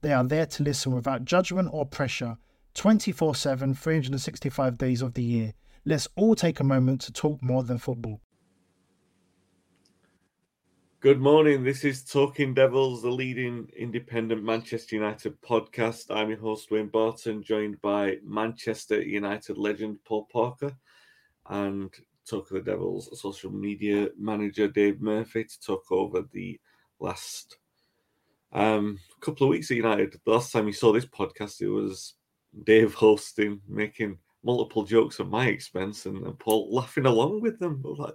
They are there to listen without judgment or pressure 24 7, 365 days of the year. Let's all take a moment to talk more than football. Good morning. This is Talking Devils, the leading independent Manchester United podcast. I'm your host, Wayne Barton, joined by Manchester United legend Paul Parker and Talk of the Devils social media manager Dave Murphy to talk over the last um, a couple of weeks at United. The last time you saw this podcast, it was Dave hosting, making multiple jokes at my expense, and, and Paul laughing along with them. Like,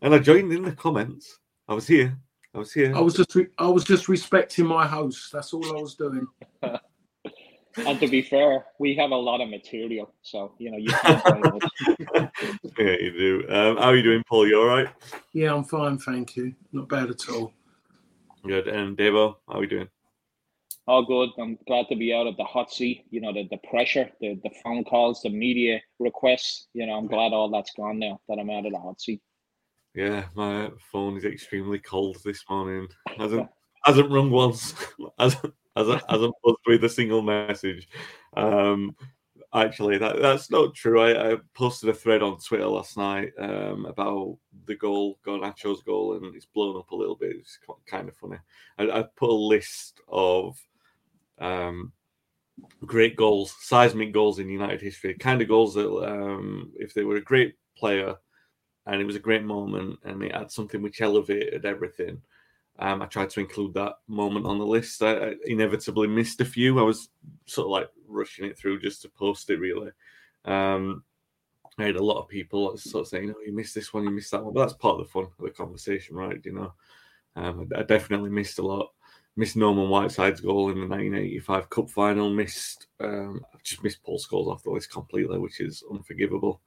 and I joined in the comments. I was here. I was here. I was just re- I was just respecting my host. That's all I was doing. and to be fair, we have a lot of material, so you know you can't Yeah, you do. Um, how are you doing, Paul? You all right? Yeah, I'm fine, thank you. Not bad at all. Good. And Devo, how are we doing? All good. I'm glad to be out of the hot seat. You know, the, the pressure, the, the phone calls, the media requests. You know, I'm glad all that's gone now that I'm out of the hot seat. Yeah, my phone is extremely cold this morning. Hasn't hasn't rung once. hasn't hasn't, hasn't buzzed with a single message. Um, actually that that's not true. I, I, posted a thread on twitter last night um, about the goal garnacho's goal and it's blown up a little bit. It's kind of funny. I, I put a list of um, great goals seismic goals in united history kind of goals that um, if they were a great player and it was a great moment and it had something which elevated everything um, I tried to include that moment on the list. I, I, inevitably missed a few. I was sort of like rushing it through just to post it, really. Um, I had a lot of people sort of saying, "Oh, you missed this one, you missed that one," but that's part of the fun of the conversation, right? You know, um, I, I, definitely missed a lot. Missed Norman Whiteside's goal in the 1985 Cup final. Missed, um, I've just missed Paul Scholes off the list completely, which is unforgivable,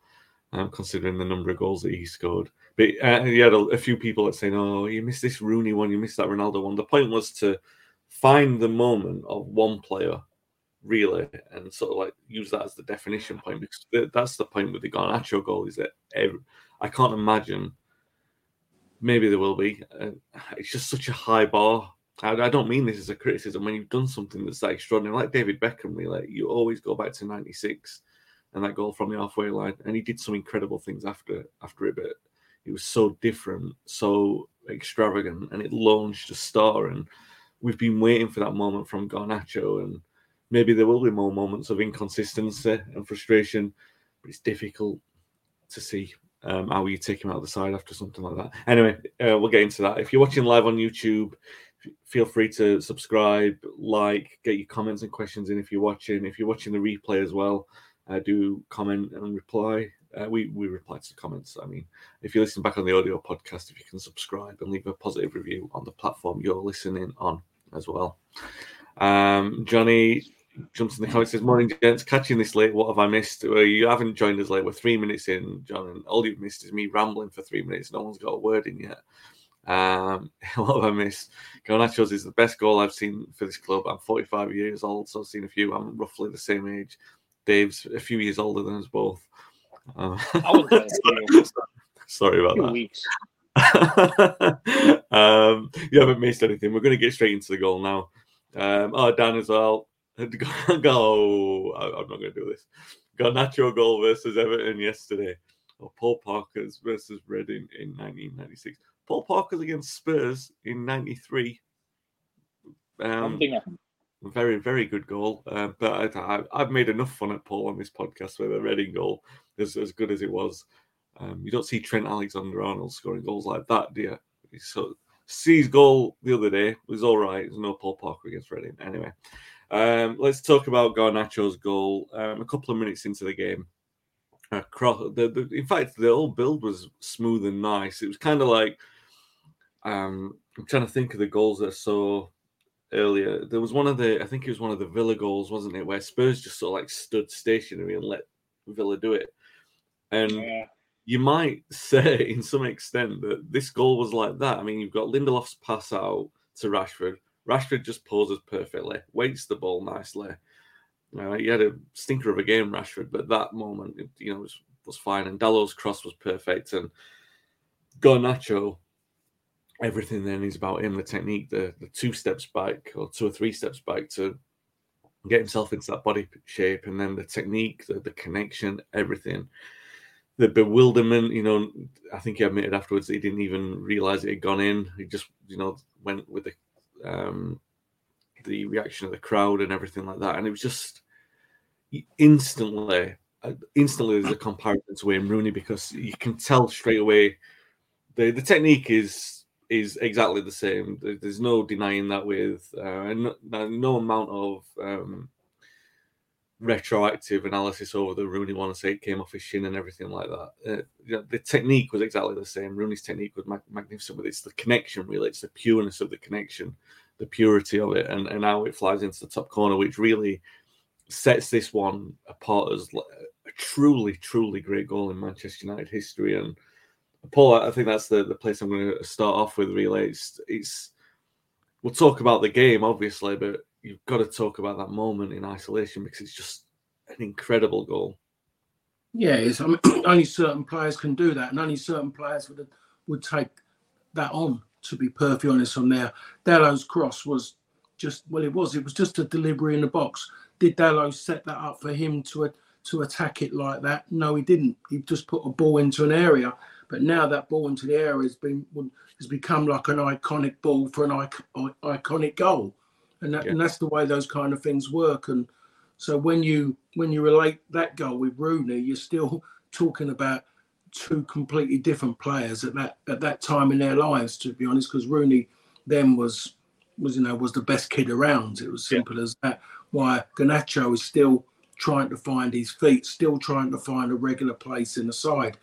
um, considering the number of goals that he scored. But uh, you had a, a, few people that saying, "Oh, you missed this Rooney one, you missed that Ronaldo one." The point was to find the moment of one player, really, and sort of like use that as the definition point because that's the point with the Garnacho goal is that every, I can't imagine. Maybe there will be. Uh, it's just such a high bar. I, don't mean this as a criticism. When you've done something that's that extraordinary, like David Beckham, really, you always go back to '96 and that goal from the halfway line, and he did some incredible things after after it. But it was so different, so extravagant, and it launched a star. And we've been waiting for that moment from Garnacho, and maybe there will be more moments of inconsistency and frustration, but it's difficult to see um, how you take him out of the side after something like that. Anyway, uh, we'll get into that. If you're watching live on YouTube, feel free to subscribe, like, get your comments and questions in if you're watching. If you're watching the replay as well, uh, do comment and reply. Uh, we we reply to the comments. I mean, if you listen back on the audio podcast, if you can subscribe and leave a positive review on the platform you're listening on as well. Um, Johnny jumps in the comments says, "Morning, gents. Catching this late. What have I missed? Well, you haven't joined us late. We're three minutes in, John, and all you've missed is me rambling for three minutes. No one's got a word in yet." Um, what have I missed? Garnacho's is the best goal I've seen for this club. I'm 45 years old, so I've seen a few. I'm roughly the same age. Dave's a few years older than us both. Um, sorry about that. Weeks. um, you haven't missed anything. We're going to get straight into the goal now. Um, oh, Dan as well. Go. I'm not going to do this. Garnacho goal versus Everton yesterday, or Paul Parker's versus Reading in 1996. Paul Parker's against Spurs in '93. Um, very, very good goal. Uh, but I, have made enough fun at Paul on this podcast with a Reading goal, as, as good as it was. Um, you don't see Trent Alexander Arnold scoring goals like that, do you? So, C's goal the other day was all right. There's no Paul Parker against Reading. Anyway, um, let's talk about Garnacho's goal. Um, a couple of minutes into the game, across the, the, in fact, the whole build was smooth and nice. It was kind of like um, I'm trying to think of the goals that I saw earlier. There was one of the, I think it was one of the Villa goals, wasn't it, where Spurs just sort of like stood stationary and let Villa do it. And yeah. you might say, in some extent, that this goal was like that. I mean, you've got Lindelof's pass out to Rashford. Rashford just poses perfectly, weights the ball nicely. Uh, he had a stinker of a game, Rashford, but that moment, you know, was, was fine. And Dalot's cross was perfect. And Garnacho everything then is about him, the technique, the, the two steps back or two or three steps back to get himself into that body shape, and then the technique, the, the connection, everything. The bewilderment, you know, I think he admitted afterwards he didn't even realize it had gone in. He just, you know, went with the um, the reaction of the crowd and everything like that, and it was just instantly, uh, instantly there's a comparison to Wayne Rooney because you can tell straight away the the technique is is exactly the same. There's no denying that with uh, no, no, amount of um, retroactive analysis over the Rooney one and say it came off his shin and everything like that. Uh, you know, the technique was exactly the same. Rooney's technique was mag- magnificent, but it's the connection really. It's the pureness of the connection, the purity of it, and and how it flies into the top corner, which really sets this one apart as a truly, truly great goal in Manchester United history and Paul, I think that's the, the place I'm going to start off with. Really, it's, it's we'll talk about the game, obviously, but you've got to talk about that moment in isolation because it's just an incredible goal. Yeah, it's, I mean, only certain players can do that, and only certain players would would take that on. To be perfectly honest, on there, Dalot's cross was just well, it was it was just a delivery in the box. Did Dalot set that up for him to to attack it like that? No, he didn't. He just put a ball into an area but now that ball into the area has been has become like an iconic ball for an iconic goal, and, that, yeah. and that's the way those kind of things work. And so when you when you relate that goal with Rooney, you're still talking about two completely different players at that at that time in their lives. To be honest, because Rooney then was was you know was the best kid around. It was simple yeah. as that. Why Garnacho is still trying to find his feet, still trying to find a regular place in the side.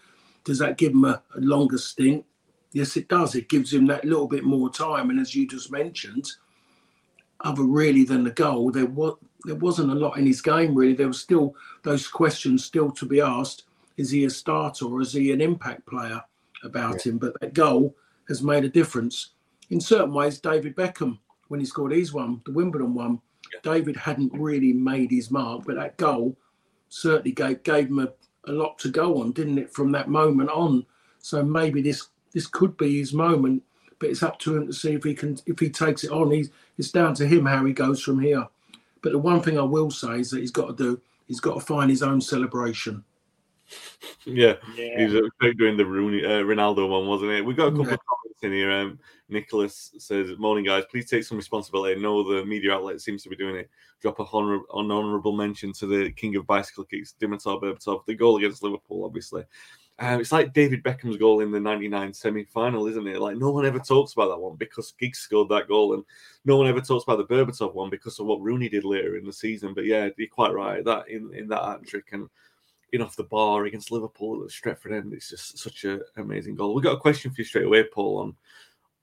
Does that give him a, a longer stint? Yes, it does. It gives him that little bit more time. And as you just mentioned, other really than the goal, there was there wasn't a lot in his game really. There was still those questions still to be asked. Is he a starter or is he an impact player about yeah. him? But that goal has made a difference. In certain ways, David Beckham, when he scored his one, the Wimbledon one, yeah. David hadn't really made his mark, but that goal certainly gave gave him a, a lot to go on, didn't it, from that moment on? So maybe this this could be his moment, but it's up to him to see if he can if he takes it on. He's it's down to him how he goes from here. But the one thing I will say is that he's got to do he's got to find his own celebration. Yeah, yeah. he's uh, doing the Rooney, uh, Ronaldo one, wasn't it? We've got a couple yeah. of comments in here. Um, Nicholas says, "Morning, guys. Please take some responsibility. No, the media outlet seems to be doing it. Drop a honor- an honourable mention to the king of bicycle kicks, Dimitar Berbatov. The goal against Liverpool, obviously. Um, it's like David Beckham's goal in the '99 semi-final, isn't it? Like no one ever talks about that one because Giggs scored that goal, and no one ever talks about the Berbatov one because of what Rooney did later in the season. But yeah, you're quite right. That in in that hat trick and." in off the bar against Liverpool at Stretford End. It's just such an amazing goal. We've got a question for you straight away, Paul, on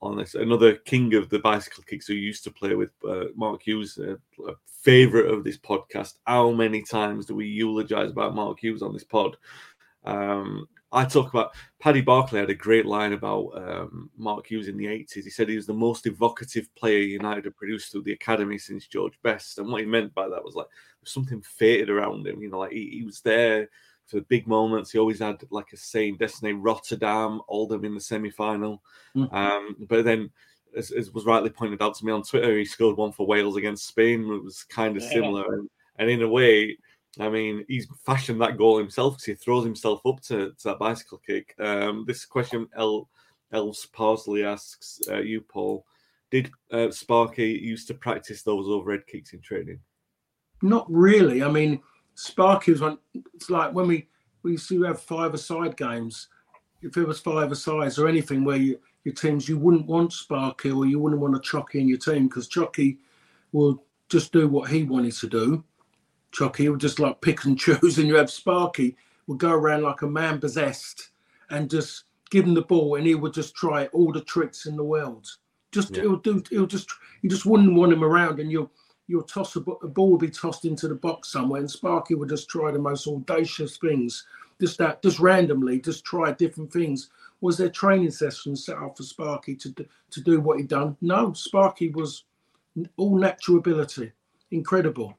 on this. Another king of the bicycle kicks who used to play with uh, Mark Hughes, a, a favorite of this podcast. How many times do we eulogize about Mark Hughes on this pod? Um, I talk about Paddy Barclay had a great line about um, Mark Hughes in the 80s. He said he was the most evocative player United had produced through the academy since George Best. And what he meant by that was like something fated around him. You know, like he, he was there for the big moments. He always had like a saying destiny, Rotterdam, Oldham in the semi final. Mm. Um, but then, as, as, was rightly pointed out to me on Twitter, he scored one for Wales against Spain. It was kind of yeah. similar. And, and in a way, I mean, he's fashioned that goal himself because he throws himself up to, to that bicycle kick. Um, this question, El Elves Parsley asks uh, you, Paul, did uh, Sparky used to practice those overhead kicks in training? Not really. I mean, Sparky was one. It's like when we we used to have five-a-side games. If it was five-a-sides or anything where you, your teams, you wouldn't want Sparky or you wouldn't want a Choccy in your team because Choccy will just do what he wanted to do. Choccy would just like pick and choose, and you have Sparky would go around like a man possessed and just give him the ball, and he would just try all the tricks in the world. Just Yeah. he'll do. He'll just you just wouldn't want him around, and you'll you'll toss a, a ball would be tossed into the box somewhere, and Sparky would just try the most audacious things, just that, just randomly, just try different things. Was there training sessions set up for Sparky to do, to do what he'd done? No, Sparky was all natural ability, incredible,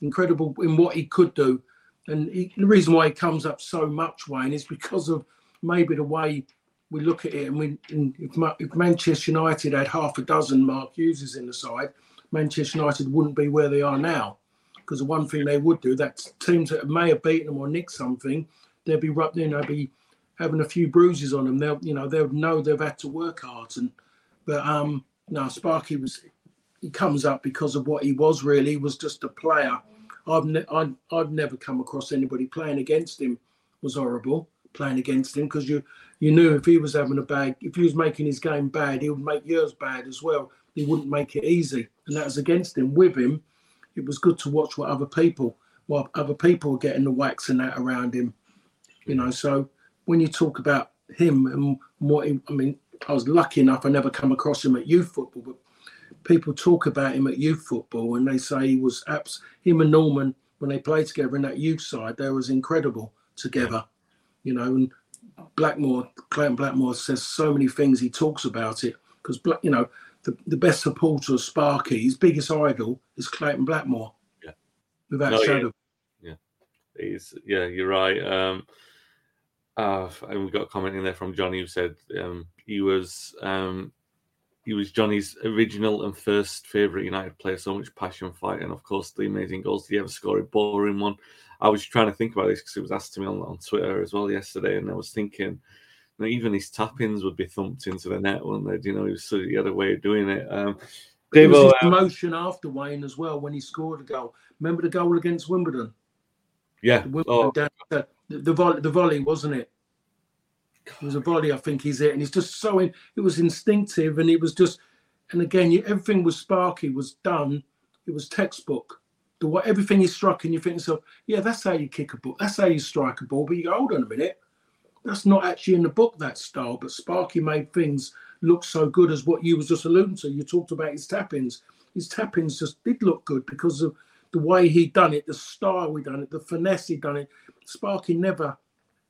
incredible in what he could do, and he, the reason why he comes up so much, Wayne, is because of maybe the way we look at it. And we, and if, if Manchester United had half a dozen Mark Hugheses in the side, Manchester United wouldn't be where they are now. Because the one thing they would do, that teams that may have beaten them or nicked something, they'd be rubbed in, they'd be having a few bruises on them. They'll, you know, they'll know they've had to work hard. And but um, no, Sparky was he comes up because of what he was really. He was just a player. I've ne- I'd, I'd never come across anybody playing against him was horrible playing against him because you you knew if he was having a bad if he was making his game bad he would make yours bad as well he wouldn't make it easy and that was against him with him it was good to watch what other people what other people were getting the wax and that around him you know so when you talk about him and what he, I mean I was lucky enough I never come across him at youth football but people talk about him at youth football and they say he was abs- him and Norman when they played together in that youth side they was incredible together you know and Blackmore Clayton Blackmore says so many things he talks about it because you know the, the best supporter of Sparky his biggest idol is Clayton Blackmore Yeah. without No, a yeah. shadow He's, yeah, you're right. Um, uh, and we got a comment in there from Johnny who said um, he was um, he was Johnny's original and first favourite United player. So much passion, fight, and of course the amazing goals. Did he ever score a boring one? I was trying to think about this because it was asked to me on, on Twitter as well yesterday, and I was thinking, you know, even his tap-ins would be thumped into the net, wouldn't they? You know, he was so he had a way of doing it. Um, it was his emotion after Wayne as well when he scored a goal remember the goal against Wimbledon yeah, The Wimbledon oh, the, the, volley, the volley wasn't it was a volley I think he's it and he's just so in, it was instinctive and it was just and again you, everything was sparky was done it was textbook. The what everything he struck and you think yourself yeah that's how you kick a ball that's how you strike a ball but you go hold on a minute that's not actually in the book that style but sparky made things look so good as what you was just alluding to. You talked about his tap-ins his tap-ins just did look good because of the way he done it the style he done it the finesse he done it. Sparky never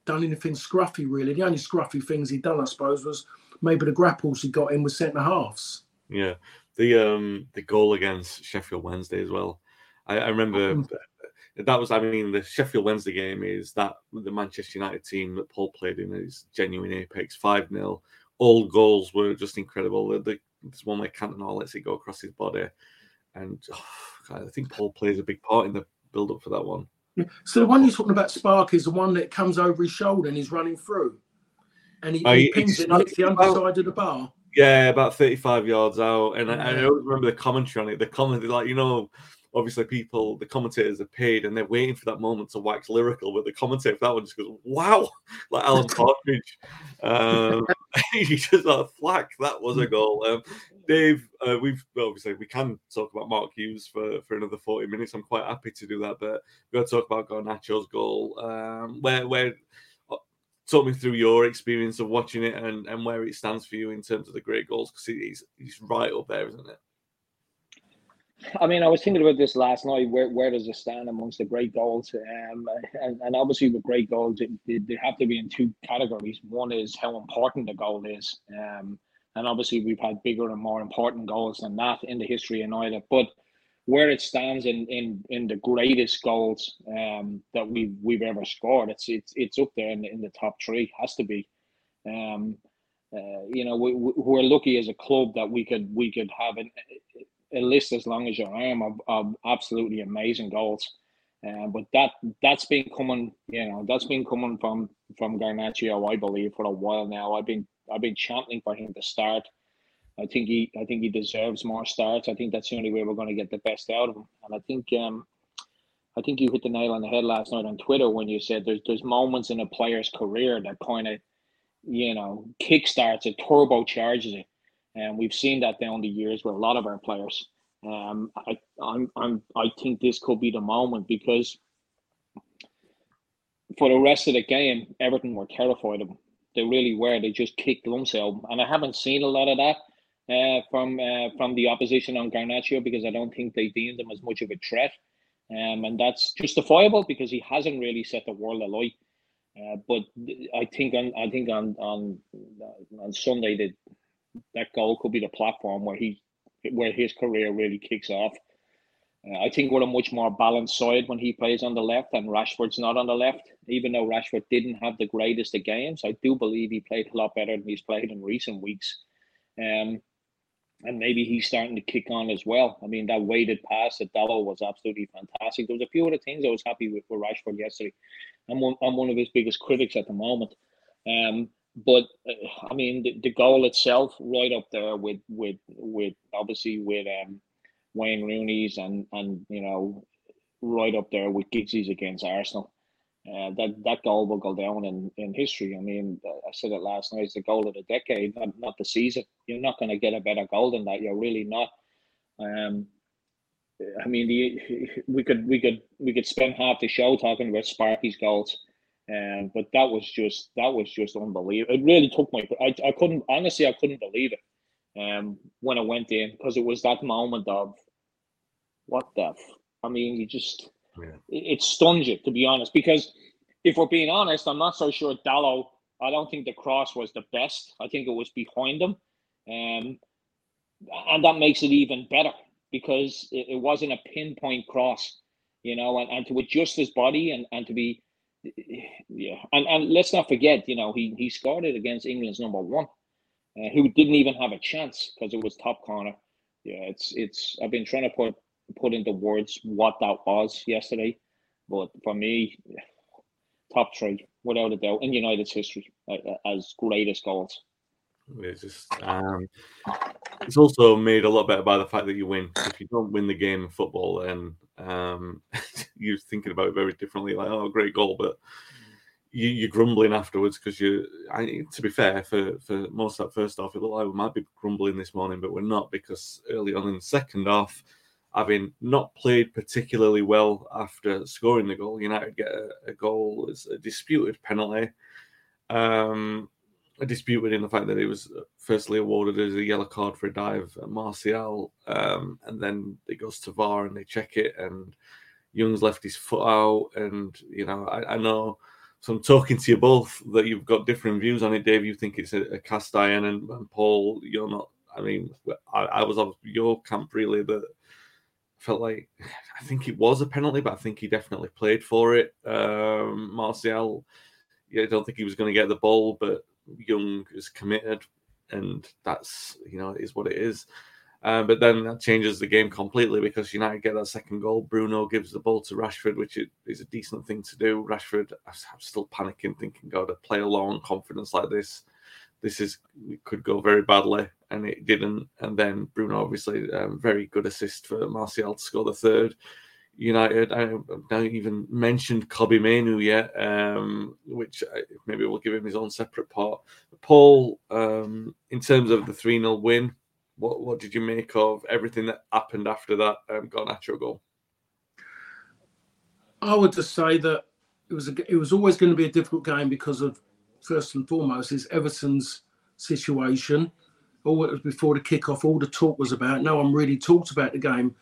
done anything scruffy really. The only scruffy things he'd done, I suppose, was maybe the grapples he got in with centre halves. Yeah, the um the goal against Sheffield Wednesday as well. I, I remember Mm. that was. I mean, the Sheffield Wednesday game is that the Manchester United team that Paul played in is genuine apex five 0 All goals were just incredible. The, the this one where Cantona lets it go across his body, and oh, God, I think Paul plays a big part in the build up for that one. Yeah. So the one you're talking about, Spark, is the one that comes over his shoulder and he's running through, and he, Oh, he pins it and hits the running about- underside of the bar. Yeah, about 35 yards out. And I, I Yeah. always remember the commentary on it. The comment, like, you know, obviously people, the commentators are paid and they're waiting for that moment to wax lyrical, but the commentator for that one just goes, wow, like Alan Partridge. Um, he just like, flack, that was a goal. Um, Dave, uh, we've obviously we can talk about Mark Hughes for, for another 40 minutes. I'm quite happy to do that, but we've got to talk about Garnacho's goal. Um, where, where, uh, talk me through your experience of watching it and, and where it stands for you in terms of the great goals because he's he's right up there, isn't it? I mean, I was thinking about this last night. Where where does it stand amongst the great goals? Um, and, and obviously with great goals, they, they have to be in two categories. One is how important the goal is, um, and obviously we've had bigger and more important goals than that in the history of United. But where it stands in in, in the greatest goals um, that we've we've ever scored, it's it's it's up there in the, in the top three. Has to be. Um, uh, you know, we- we're lucky as a club that we could we could have an, a list as long as your arm of, of absolutely amazing goals. Uh, but that that's been coming, you know, that's been coming from from Garnacho, I believe, for a while now. I've been I've been championing for him to start. I think he I think he deserves more starts. I think that's the only way we're going to get the best out of him. And I think um, I think you hit the nail on the head last night on Twitter when you said there's there's moments in a player's career that kind of you know kickstarts it, turbocharges it, and we've seen that down the years with a lot of our players. Um, I I'm, I'm I think this could be the moment because for the rest of the game, Everton were terrified of them. They really were. They just kicked out, and I haven't seen a lot of that uh, from uh, from the opposition on Garnacho because I don't think they deemed him as much of a threat, um, and that's justifiable because he hasn't really set the world alight. Uh, but I think on I think on on on Sunday that that goal could be the platform where he where his career really kicks off. Uh, I think we're a much more balanced side when he plays on the left and Rashford's not on the left. Even though Rashford didn't have the greatest of games, I do believe he played a lot better than he's played in recent weeks. Um, and maybe he's starting to kick on as well. I mean, that weighted pass at Dalot was absolutely fantastic. There was a few other things I was happy with for Rashford yesterday. I'm one, I'm one of his biggest critics at the moment. Um, but uh, I mean, the, the goal itself, right up there with with with obviously with um, Wayne Rooney's and and you know, right up there with Giggsy's against Arsenal. Uh, that that goal will go down in, in history. I mean, I said it last night. It's the goal of the decade, not, not the season. You're not going to get a better goal than that. You're really not. Um, I mean, the, we could we could we could spend half the show talking about Sparky's goals, um, but that was just that was just unbelievable. It really took my I, I couldn't honestly I couldn't believe it um, when I went in because it was that moment of what the f- I mean, you just yeah. it, it stuns you to be honest. Because if we're being honest, I'm not so sure Dalot. I don't think the cross was the best. I think it was behind him, um, and that makes it even better because it, it wasn't a pinpoint cross, you know, and, and to adjust his body and, and to be yeah, and, and let's not forget, you know, he he scored it against England's number one, uh, who didn't even have a chance because it was top corner. Yeah, it's it's. I've been trying to put put into words what that was yesterday. But for me, top three without a doubt in United's history uh, uh, as greatest goals. It's just um, it's also made a lot better by the fact that you win. If you don't win the game of football, then um, you're thinking about it very differently. Like, oh, great goal, but you, are grumbling afterwards because you. I, to be fair, for for most of that first half, it looked like we might be grumbling this morning, but we're not because early on in the second half, having not played particularly well after scoring the goal. United get a, a goal, it's a disputed penalty. Um, a disputed in the fact that he was firstly awarded as a yellow card for a dive at Martial, um, and then it goes to VAR and they check it, and Young's left his foot out, and you know I, I know. So I'm talking to you both that you've got different views on it, Dave. You think it's a, a cast iron, and, and Paul, you're not. I mean, I, I was of your camp really that felt like I think it was a penalty, but I think he definitely played for it. Um, Martial, yeah, I don't think he was going to get the ball, but Young is committed, and that's you know is what it is. Uh, but then that changes the game completely because United get that second goal. Bruno gives the ball to Rashford, which is a decent thing to do. Rashford, I'm still panicking, thinking, God, to play along confidence like this this is could go very badly, and it didn't. And then Bruno, obviously, um, very good assist for Martial to score the third. United, I don't even mentioned Kobbie Mainoo yet, um, which maybe we'll give him his own separate part. Paul, um, in terms of the 3 0 win, what, what did you make of everything that happened after that um, Garnacho goal? I would just say that it was a, it was always going to be a difficult game because of first and foremost is Everton's situation. All it was before the kickoff, all the talk was about. No one really talked about the game,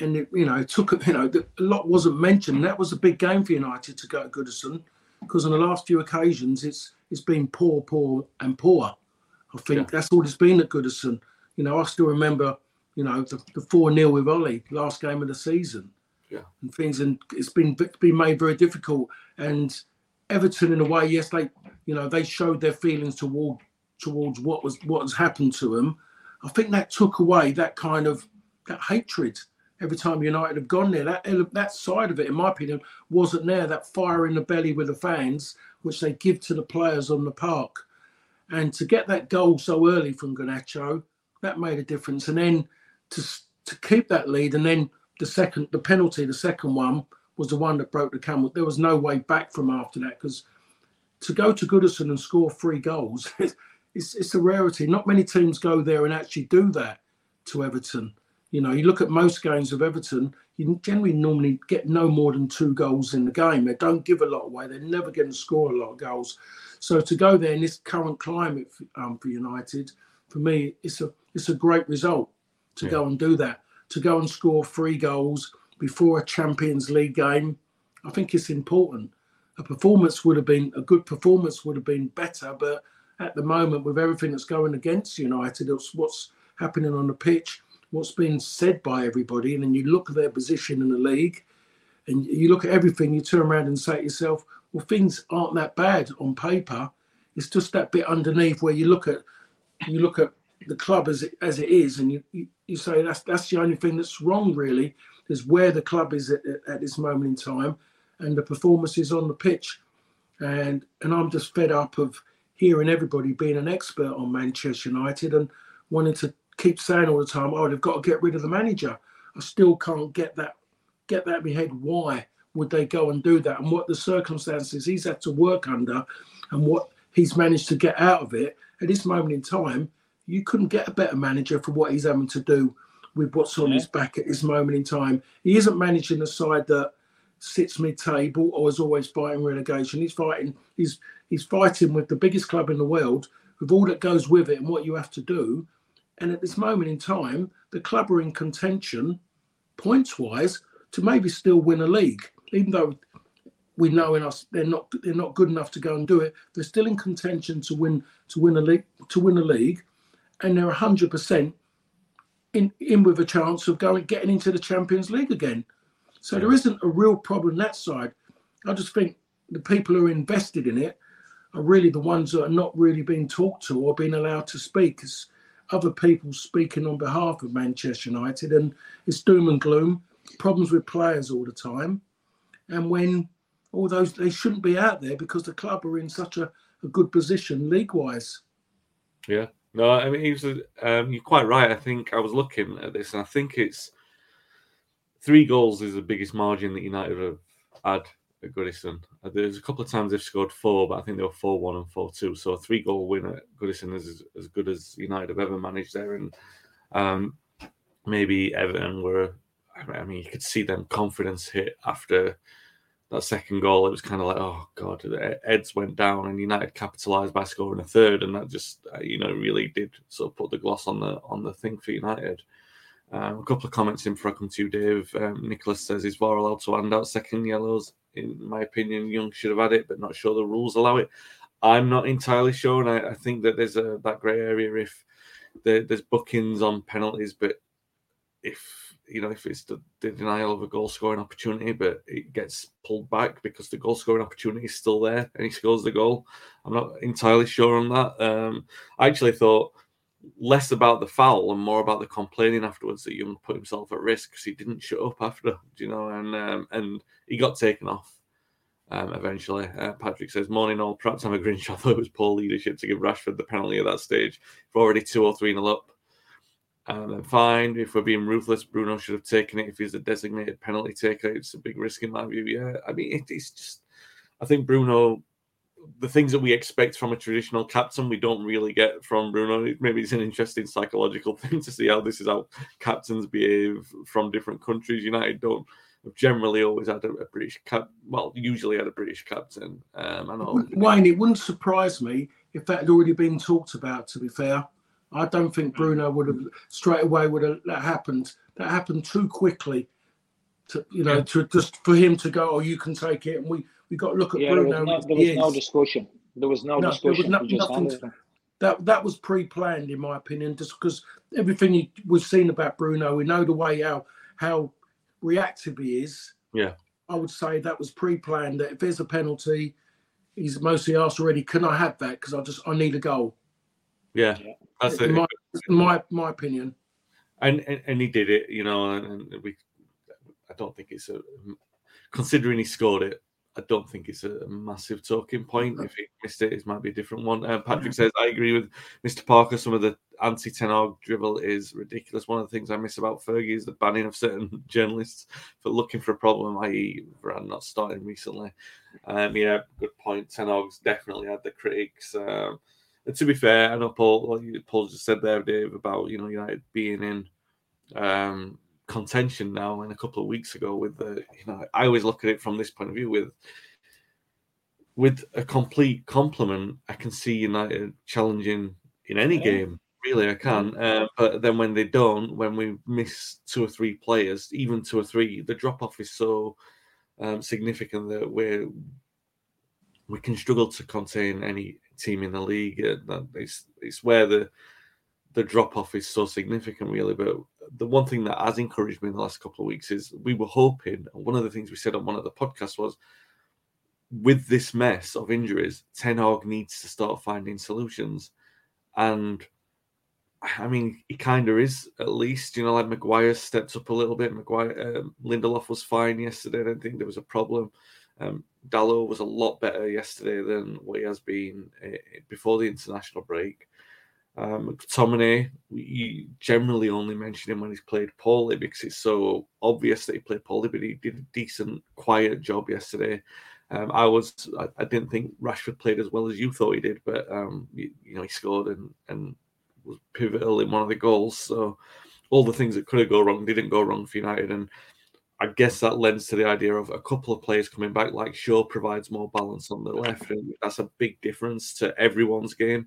and it, you know, it took you know a lot wasn't mentioned. That was a big game for United to go to Goodison because on the last few occasions it's it's been poor, poor, and poor. I think yeah. that's all it's been at Goodison. You know, I still remember, you know, the four 0 with Ollie last game of the season. Yeah, and things, and it's been been made very difficult. And Everton, in a way, yes, they you know they showed their feelings toward towards what was what has happened to them. I think that took away that kind of that hatred every time United have gone there. That that side of it, in my opinion, wasn't there. That fire in the belly with the fans, which they give to the players on the park, and to get that goal so early from Garnacho, that made a difference. And then to to keep that lead, and then the second, the penalty, the second one was the one that broke the camel. There was no way back from after that because to go to Goodison and score three goals, it's, it's a rarity. Not many teams go there and actually do that to Everton. You know, you look at most games of Everton, you generally normally get no more than two goals in the game. They don't give a lot away. They're never going to score a lot of goals. So to go there in this current climate um, for United, for me, it's a it's a great result to yeah. go and do that. To go and score three goals before a Champions League game, I think it's important. A performance would have been a good performance would have been better, but at the moment, with everything that's going against United, it's what's happening on the pitch, what's being said by everybody, and then you look at their position in the league, and you look at everything, you turn around and say to yourself, well, things aren't that bad on paper. It's just that bit underneath where you look at you look at the club as it, as it is, and you, you, you say that's that's the only thing that's wrong really is where the club is at, at this moment in time and the performances on the pitch. And and I'm just fed up of hearing everybody being an expert on Manchester United and wanting to keep saying all the time, "Oh, they've got to get rid of the manager." I still can't get that get that in my head. Why would they go and do that? And what the circumstances he's had to work under, and what he's managed to get out of it at this moment in time, you couldn't get a better manager for what he's having to do with what's on yeah. his back at this moment in time. He isn't managing a side that sits mid-table or is always fighting relegation. He's fighting. He's he's fighting with the biggest club in the world with all that goes with it and what you have to do. And at this moment in time, the club are in contention, points-wise, to maybe still win a league, even though we know in us they're not they're not good enough to go and do it. They're still in contention to win to win a league to win a league, and they're hundred percent in, in with a chance of going getting into the Champions League again. So there isn't a real problem that side. I just think the people who are invested in it are really the ones that are not really being talked to or being allowed to speak. It's other people speaking on behalf of Manchester United, and it's doom and gloom, problems with players all the time. And when all those they shouldn't be out there because the club are in such a, a good position league wise. Yeah, no, I mean, was, um, you're quite right. I think I was looking at this, and I think it's three goals is the biggest margin that United have had at Goodison. Uh, there's a couple of times they've scored four, but I think they were 4 1 and 4 2. So a three goal win at Goodison is as good as United have ever managed there. And um, maybe Everton were, I mean, you could see them confidence hit after that second goal, it was kind of like, oh god, Eds went down and United capitalised by scoring a third, and that just uh, you know really did sort of put the gloss on the on the thing for United. Um, a couple of comments in for come to Dave. Um, Nicholas says, "Is VAR allowed to hand out second yellows?" In my opinion, Young should have had it, but not sure the rules allow it. I'm not entirely sure, and I, I think that there's a that grey area if there, there's bookings on penalties, but if you know, if it's the, the, denial of a goal scoring opportunity, but it gets pulled back because the goal scoring opportunity is still there and he scores the goal. I'm not entirely sure on that. Um, I actually thought less about the foul and more about the complaining afterwards that Young put himself at risk because he didn't shut up after, you know, and um, and he got taken off. Um, eventually, uh, Patrick says, "Morning all. Perhaps I'm a Grinch. I thought it was poor leadership to give Rashford the penalty at that stage. We're already two or three nil up." And then fine, if we're being ruthless, Bruno should have taken it if he's a designated penalty taker. It's a big risk in my view. Yeah, I mean, it, it's just, I think Bruno, the things that we expect from a traditional captain, we don't really get from Bruno. Maybe it's an interesting psychological thing to see how this is how captains behave from different countries. United don't have generally always had a, a British cap, well, usually had a British captain. Um, I know Wayne, it wouldn't surprise me if that had already been talked about. To be fair. I don't think Bruno would have straight away would have that happened. That happened too quickly. To you know, yeah. to just for him to go, oh, you can take it, and we we got to look at yeah, Bruno. There was, no, there was no, discussion. There was no, no discussion. There was no, nothing. that that was pre-planned, in my opinion, just because everything he, we've seen about Bruno, we know the way how how reactive he is. Yeah, I would say that was pre-planned. That if there's a penalty, he's mostly asked already. Can I have that? Because I just I need a goal. Yeah, that's in it. My, my my opinion. And, and, and he did it, you know, and, and we I don't think it's a considering he scored it. I don't think it's a massive talking point. If he missed it, it might be a different one. Um, Patrick says, I agree with Mr. Parker. Some of the anti Ten Hag dribble is ridiculous. One of the things I miss about Fergie is the banning of certain journalists for looking for a problem, i.e., Varane not starting recently. Um, yeah, good point. Ten Hag's definitely had the critics. Um, and to be fair, I know Paul, Paul just said there, Dave, about you know United being in um, contention now and a couple of weeks ago with the you know I always look at it from this point of view with with a complete complement I can see United challenging in any game. Really I can. Uh, but then when they don't when we miss two or three players even two or three the drop off is so um, significant that we're we can struggle to contain any team in the league. It's, it's where the the drop off is so significant really. But the one thing that has encouraged me in the last couple of weeks is we were hoping, and one of the things we said on one of the podcasts was with this mess of injuries, Ten Hag needs to start finding solutions. And I mean, he kind of is at least, you know, like Maguire stepped up a little bit. Maguire, um, Lindelof was fine yesterday. I don't think there was a problem. Um, Dalot was a lot better yesterday than what he has been uh, before the international break. Um, McTominay, we generally only mention him when he's played poorly because it's so obvious that he played poorly, but he did a decent, quiet job yesterday. Um, I was, I, I, didn't think Rashford played as well as you thought he did, but um, you, you, know he scored and and was pivotal in one of the goals. So all the things that could have gone wrong didn't go wrong for United, and I guess that lends to the idea of a couple of players coming back, like Shaw provides more balance on the left, and that's a big difference to everyone's game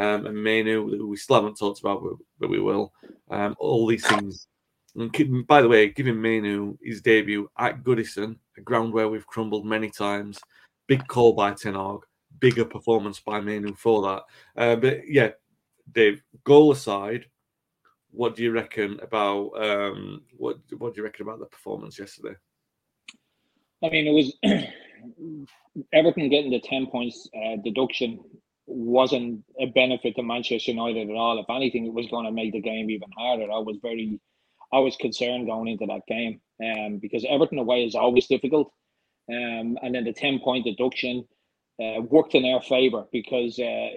um, and Mainoo, who we still haven't talked about, but we will. Um, all these things. And by the way, giving Mainoo his debut at Goodison, a ground where we've crumbled many times. Big call by Ten Hag, bigger performance by Mainoo for that. Uh, but yeah, Dave, goal aside, what do you reckon about um, what what do you reckon about the performance yesterday? I mean, it was Everton getting the ten points uh, deduction wasn't a benefit to Manchester United at all. If anything, it was going to make the game even harder. I was very, I was concerned going into that game, um, because Everton away is always difficult, um, and then the ten point deduction uh, worked in our favour because uh,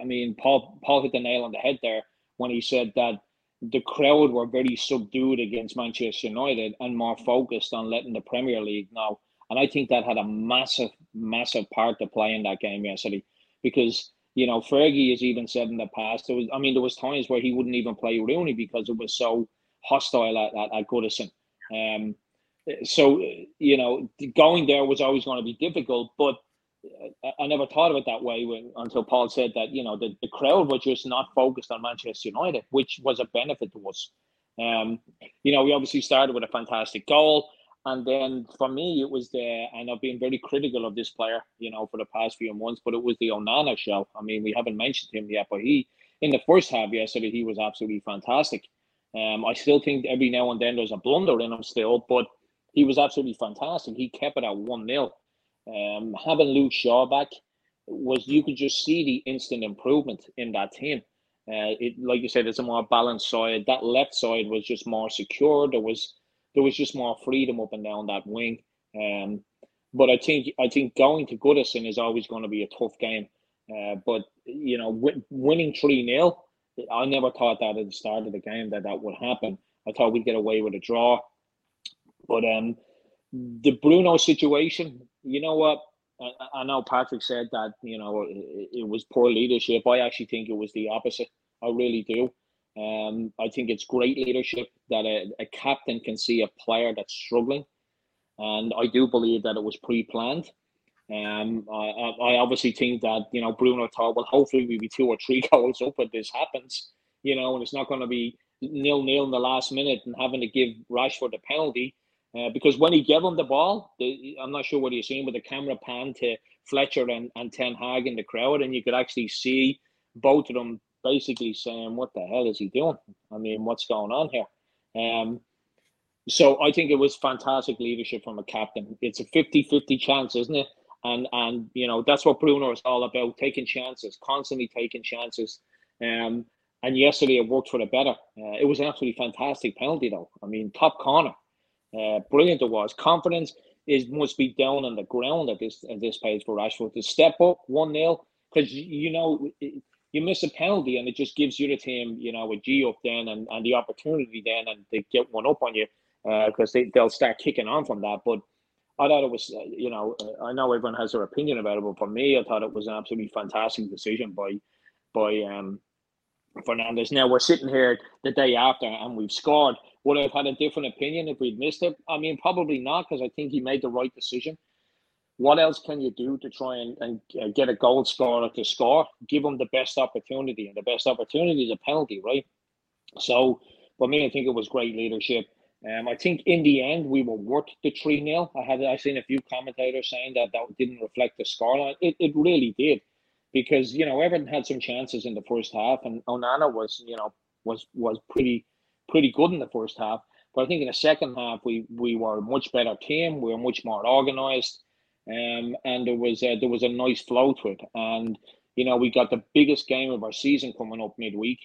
I mean Paul Paul hit the nail on the head there when he said that the crowd were very subdued against Manchester United and more focused on letting the Premier League know. And I think that had a massive, massive part to play in that game yesterday because you know, Fergie has even said in the past there was. I mean, there was times where he wouldn't even play Rooney because it was so hostile at, at, at Goodison. Um, so you know, going there was always going to be difficult, but I never thought of it that way when, until Paul said that you know the, the crowd was just not focused on Manchester United, which was a benefit to us. Um, you know, we obviously started with a fantastic goal. And then for me, it was the, and I've been very critical of this player, you know, for the past few months, but it was the Onana show. I mean, we haven't mentioned him yet, but he, in the first half yesterday, he was absolutely fantastic. Um, I still think every now and then there's a blunder in him still, but he was absolutely fantastic. He kept it at 1 0. Um, having Luke Shaw back was, you could just see the instant improvement in that team. Uh, it, like you said, it's a more balanced side. That left side was just more secure. There was, there was just more freedom up and down that wing. Um, but I think I think going to Goodison is always going to be a tough game. Uh, but you know, w- winning three 0 I never thought that at the start of the game that that would happen. I thought we'd get away with a draw. But um, the Bruno situation, you know what? I, I know Patrick said that you know it, it was poor leadership. I actually think it was the opposite. I really do. Um, I think it's great leadership that a, a captain can see a player that's struggling, and I do believe that it was pre-planned. Um, I, I obviously think that you know Bruno thought, well, hopefully we be two or three goals up when this happens, you know, and it's not going to be nil nil in the last minute and having to give Rashford a penalty. Uh, because when he gave him the ball, the, I'm not sure what you're seeing, but the camera pan to Fletcher and, and Ten Hag in the crowd, and you could actually see both of them basically saying, "What the hell is he doing? I mean, what's going on here?" Um, so I think it was fantastic leadership from a captain. It's a 50-50 chance, isn't it? And and you know that's what Bruno is all about: taking chances, constantly taking chances. Um, and yesterday it worked for the better. Uh, it was an absolutely fantastic penalty, though. I mean, top corner. Uh, brilliant it was. Confidence is must be down on the ground at this at this page for Rashford to step up one 0 because you know you miss a penalty and it just gives you the team you know a G up then and, and the opportunity then and they get one up on you because uh, they they'll start kicking on from that. But I thought it was uh, you know uh, I know everyone has their opinion about it, but for me I thought it was an absolutely fantastic decision by by um Fernandes. Now we're sitting here the day after and we've scored. Would I have had a different opinion if we'd missed it? I mean, probably not, because I think he made the right decision. What else can you do to try and, and uh, get a goal scorer to score? Give them the best opportunity, and the best opportunity is a penalty, right? So, for me, I think it was great leadership. Um, I think in the end we were worth the three 0 I had I seen a few commentators saying that that didn't reflect the scoreline. It it really did because you know Everton had some chances in the first half, and Onana was you know was was pretty pretty good in the first half. But I think in the second half we we were a much better team. We were much more organised, um, and there was a, there was a nice flow to it. And you know we got the biggest game of our season coming up midweek,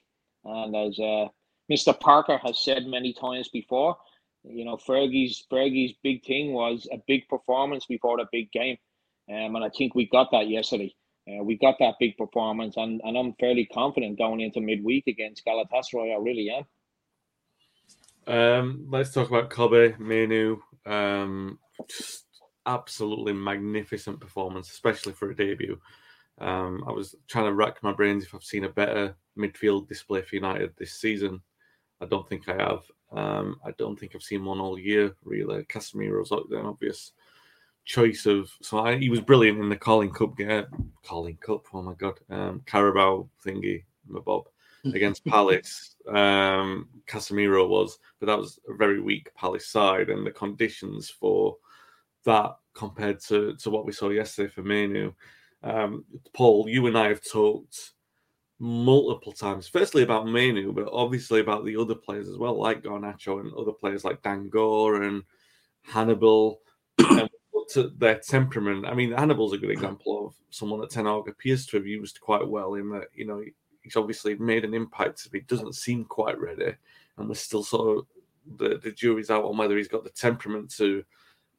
and as uh, Mr. Parker has said many times before, you know Fergie's Fergie's big thing was a big performance before the big game, um, and I think we got that yesterday. Uh, we got that big performance, and, and I'm fairly confident going into midweek against Galatasaray. I really am. Um, let's talk about Kobbie, Mainoo. Um, just absolutely magnificent performance, especially for a debut. Um, I was trying to rack my brains if I've seen a better midfield display for United this season. I don't think I have. Um, I don't think I've seen one all year, really. Casemiro's an obvious choice of so I, he was brilliant in the Carling Cup game. Carling Cup, oh my god, um, Carabao thingy, my Bob against Palace. Um, Casemiro was, but that was a very weak Palace side, and the conditions for that compared to to what we saw yesterday for Mainoo. Um, Paul, you and I have talked multiple times, firstly about Mainoo, but obviously about the other players as well, like Garnacho and other players like Dan Gore and Hannibal. and to their temperament. I mean, Hannibal's a good example of someone that Ten Hag appears to have used quite well in that, you know, he's obviously made an impact, but he doesn't seem quite ready. And we're still sort of, the, the jury's out on whether he's got the temperament to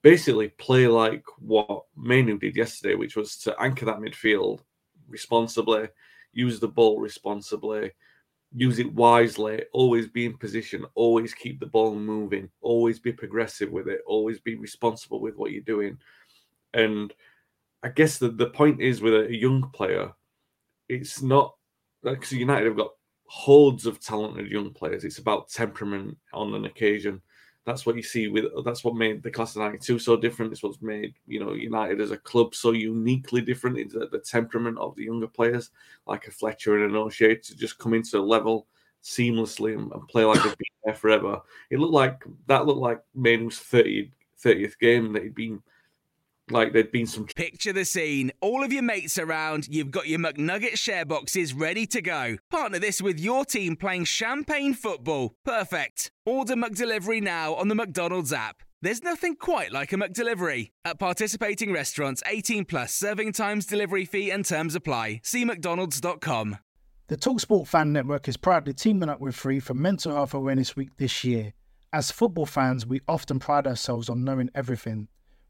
basically play like what Mainoo did yesterday, which was to anchor that midfield responsibly, use the ball responsibly, use it wisely, always be in position, always keep the ball moving, always be progressive with it, always be responsible with what you're doing. And I guess the, the point is with a, young player, it's not because United have got hordes of talented young players. It's about temperament on an occasion that's what you see with that's what made the class of 92 so different. It's what's made you know united as a club so uniquely different. Into the, the temperament of the younger players like a fletcher and an o'shea to just come into a level seamlessly and, and play like they've been there forever. It looked like that looked like Mainoo's 30, 30th game that he'd been like there'd been some. Picture the scene. All of your mates around, you've got your McNugget share boxes ready to go. Partner this with your team playing champagne football. Perfect. Order McDelivery now on the McDonald's app. There's nothing quite like a McDelivery. At participating restaurants, 18 plus serving times, delivery fee, and terms apply. See McDonald's.com. The Talksport Fan Network is proudly teaming up with Free for Mental Health Awareness Week this year. As football fans, we often pride ourselves on knowing everything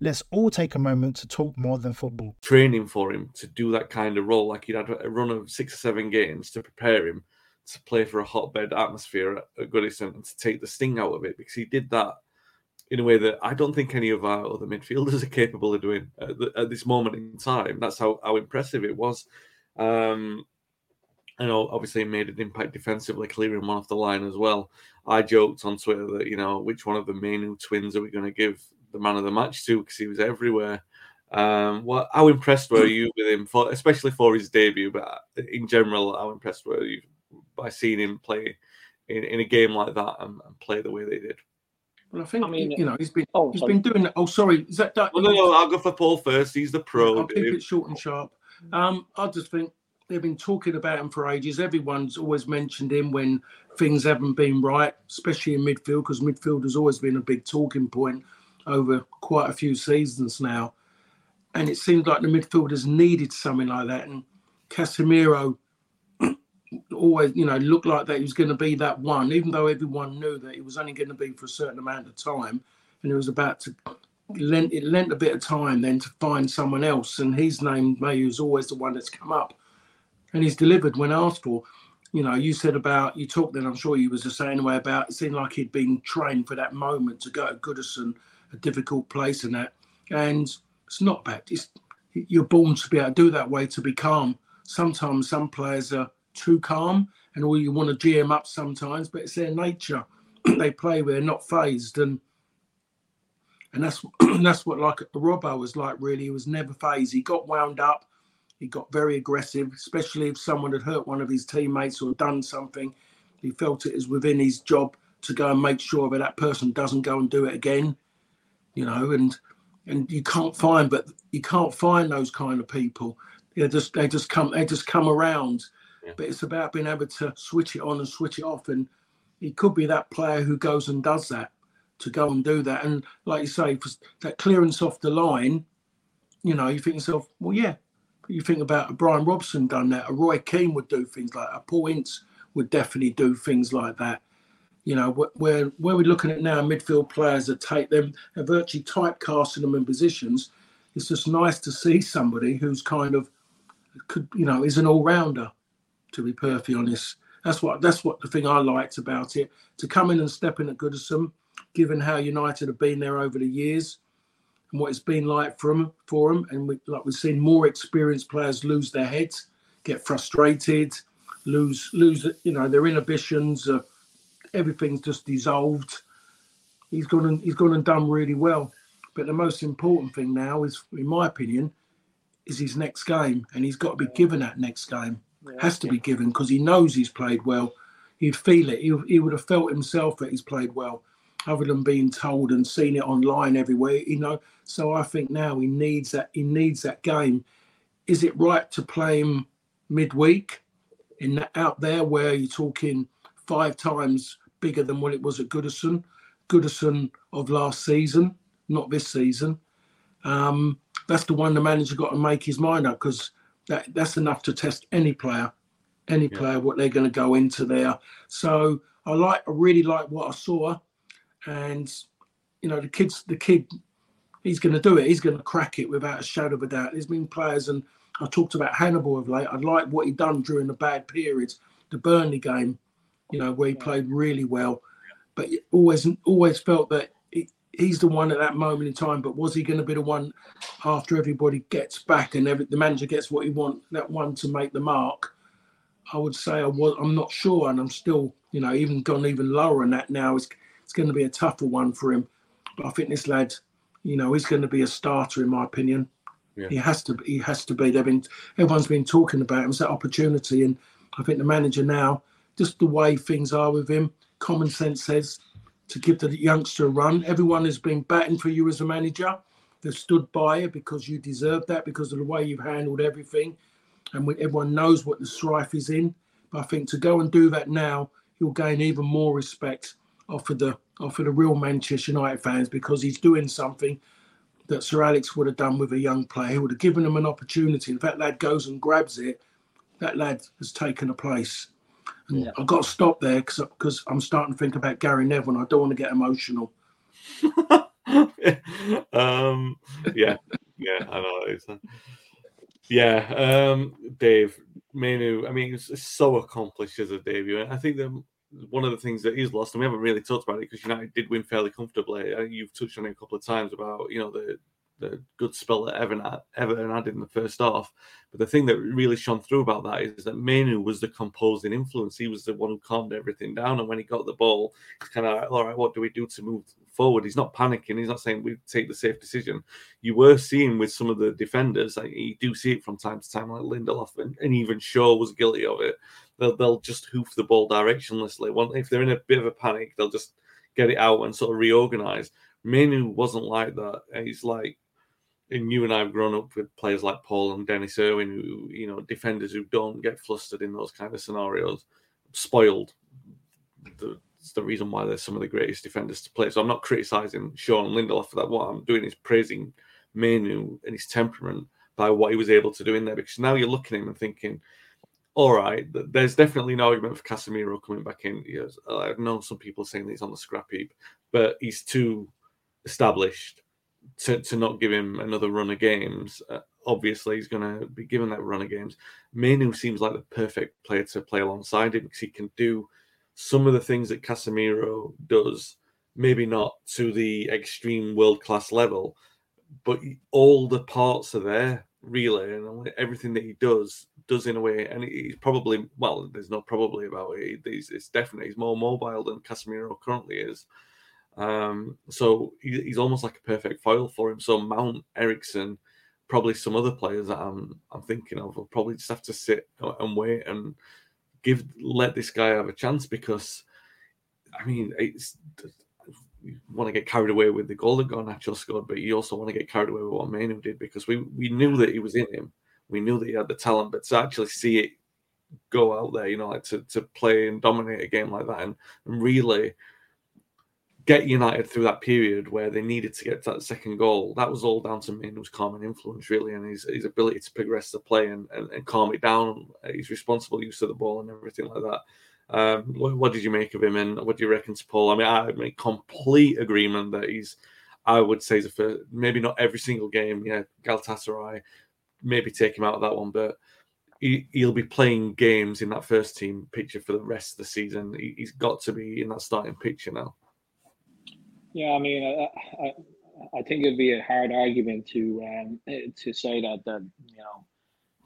Let's all take a moment to talk more than football. Training for him to do that kind of role, like he'd had a run of six or seven games to prepare him to play for a hotbed atmosphere at Goodison and to take the sting out of it because he did that in a way that I don't think any of our other midfielders are capable of doing at, the, at this moment in time. That's how, how impressive it was. Um, and obviously made an impact defensively, clearing one off the line as well. I joked on Twitter that you know which one of the main twins are we going to give the man of the match too because he was everywhere. Um, what? How impressed were you with him, for, especially for his debut? But in general, how impressed were you by seeing him play in, in a game like that and, and play the way they did? Well, I think I mean, you know he's been oh, he's sorry. been doing that. Oh, sorry, is that that? Well, no, no, I'll go for Paul first. He's the pro. I'll keep it short and sharp. Um, I just think they've been talking about him for ages. Everyone's always mentioned him when things haven't been right, especially in midfield, because midfield has always been a big talking point over quite a few seasons now. And it seems like the midfielders needed something like that. And Casemiro always, you know, looked like that he was going to be that one, even though everyone knew that it was only going to be for a certain amount of time. And it was about to lent it lent a bit of time then to find someone else. And his name Mainoo is always the one that's come up. And he's delivered when asked for. You know, you said about you talked then I'm sure you was the same way about it seemed like he'd been trained for that moment to go to Goodison, a difficult place and that. And it's not bad. It's you're born to be able to do that way to be calm. Sometimes some players are too calm and all you want to GM up sometimes, but it's their nature. they play where they're not phased and and that's that's what like Robbo was like really. He was never phased. He got wound up. He got very aggressive, especially if someone had hurt one of his teammates or done something. He felt it was within his job to go and make sure that that person doesn't go and do it again. You know, and and you can't find, but you can't find those kind of people. They just they just come they just come around. Yeah. But it's about being able to switch it on and switch it off. And he could be that player who goes and does that to go and do that. And like you say, for that clearance off the line, you know, you think yourself, well, yeah. You think about a Brian Robson done that. A Roy Keane would do things like that. Paul Ince would definitely do things like that. You know, where where we're looking at now, midfield players that take them, are virtually typecasting them in positions. It's just nice to see somebody who's kind of could, you know, is an all rounder. To be perfectly honest, that's what that's what the thing I liked about it. To come in and step in at Goodison, given how United have been there over the years and what it's been like for them, for them. and we, like we've seen more experienced players lose their heads, get frustrated, lose lose you know their inhibitions. Uh, everything's just dissolved. He's gone and he's gone and done really well. But the most important thing now is, in my opinion, is his next game, and he's got to be given that next game. Has to be given because he knows he's played well. He'd feel it. He, he would have felt himself that he's played well, other than being told and seen it online everywhere. You know. So I think now he needs that. He needs that game. Is it right to play him midweek in that, out there where you're talking five times bigger than what it was at Goodison? Goodison of last season, not this season. Um, that's the one the manager got to make his mind up because that, that's enough to test any player, any Yeah. player what they're going to go into there. So I like, I really like what I saw, and you know the kids, the kid, he's going to do it. He's going to crack it without a shadow of a doubt. There's been players, and I talked about Hannibal of late. I like what he done during the bad periods, the Burnley game, you know, where he played really well, but always always felt that he, he's the one at that moment in time. But was he going to be the one after everybody gets back and every, the manager gets what he want, that one to make the mark? I would say I was. I'm not sure, and I'm still, you know, even gone even lower than that now. It's it's going to be a tougher one for him. But I think this lad, you know, he's going to be a starter in my opinion. Yeah. He has to. He has to be. They've been. Everyone's been talking about him. It's that opportunity, and I think the manager now, just the way things are with him, common sense says to give the youngster a run. Everyone has been batting for you as a manager. They've stood by you because you deserve that because of the way you've handled everything, and when everyone knows what the strife is in. But I think to go and do that now, he'll gain even more respect off of the off of the real Manchester United fans because he's doing something that Sir Alex would have done with a young player. He would have given him an opportunity. If that lad goes and grabs it, that lad has taken a place. Yeah. I've got to stop there because I'm starting to think about Gary Neville and I don't want to get emotional. um, yeah, yeah, I know. It's, uh, yeah, um, Dave Mainoo. I mean, it's, it's so accomplished as a debut. I think that one of the things that is lost, and we haven't really talked about it because United did win fairly comfortably. You've touched on it a couple of times about you know the the good spell that Everton had, Everton had in the first half. But the thing that really shone through about that is that Mainoo was the composing influence. He was the one who calmed everything down. And when he got the ball, it's kind of like, all right, what do we do to move forward? He's not panicking. He's not saying we take the safe decision. You were seeing with some of the defenders, like you do see it from time to time, like Lindelof and, and even Shaw was guilty of it. They'll, they'll just hoof the ball directionlessly. One, if they're in a bit of a panic, they'll just get it out and sort of reorganize. Mainoo wasn't like that. He's like, and you and I have grown up with players like Paul and Denis Irwin, who you know defenders who don't get flustered in those kind of scenarios, spoiled. The, it's the reason why they're some of the greatest defenders to play. So I'm not criticizing Sean Lindelof for that. What I'm doing is praising Mainoo and his temperament by what he was able to do in there. Because now you're looking at him and thinking, all right, there's definitely an argument for Casemiro coming back in. Yes, I know some people saying he's on the scrap heap, but he's too established to, to not give him another run of games. Uh, obviously, he's going to be given that run of games. Mainoo seems like the perfect player to play alongside him because he can do some of the things that Casemiro does, maybe not to the extreme world class level, but all the parts are there really, and everything that he does does in a way, and he's probably well. There's no probably about it. He's, it's definitely he's more mobile than Casemiro currently is. Um, so he, he's almost like a perfect foil for him. So Mount Eriksen, probably some other players that I'm I'm thinking of will probably just have to sit and wait and give let this guy have a chance because I mean it's you want to get carried away with the goal that Garnacho scored, but you also want to get carried away with what Mainoo did because we, we knew that he was in him. We knew that he had the talent, but to actually see it go out there, you know, like to, to play and dominate a game like that and, and really get United through that period where they needed to get to that second goal, that was all down to Mainoo's calm and influence, really, and his, his ability to progress the play and, and, and calm it down, his responsible use of the ball and everything like that. Um, what, what, did you make of him, and what do you reckon to Paul? I mean, I make complete agreement that he's, I would say, for maybe not every single game. Yeah, Galatasaray, maybe take him out of that one, but he, will be playing games in that first team picture for the rest of the season. He, has got to be in that starting picture now. Yeah, I mean, I, I, I think it'd be a hard argument to um, to say that that you know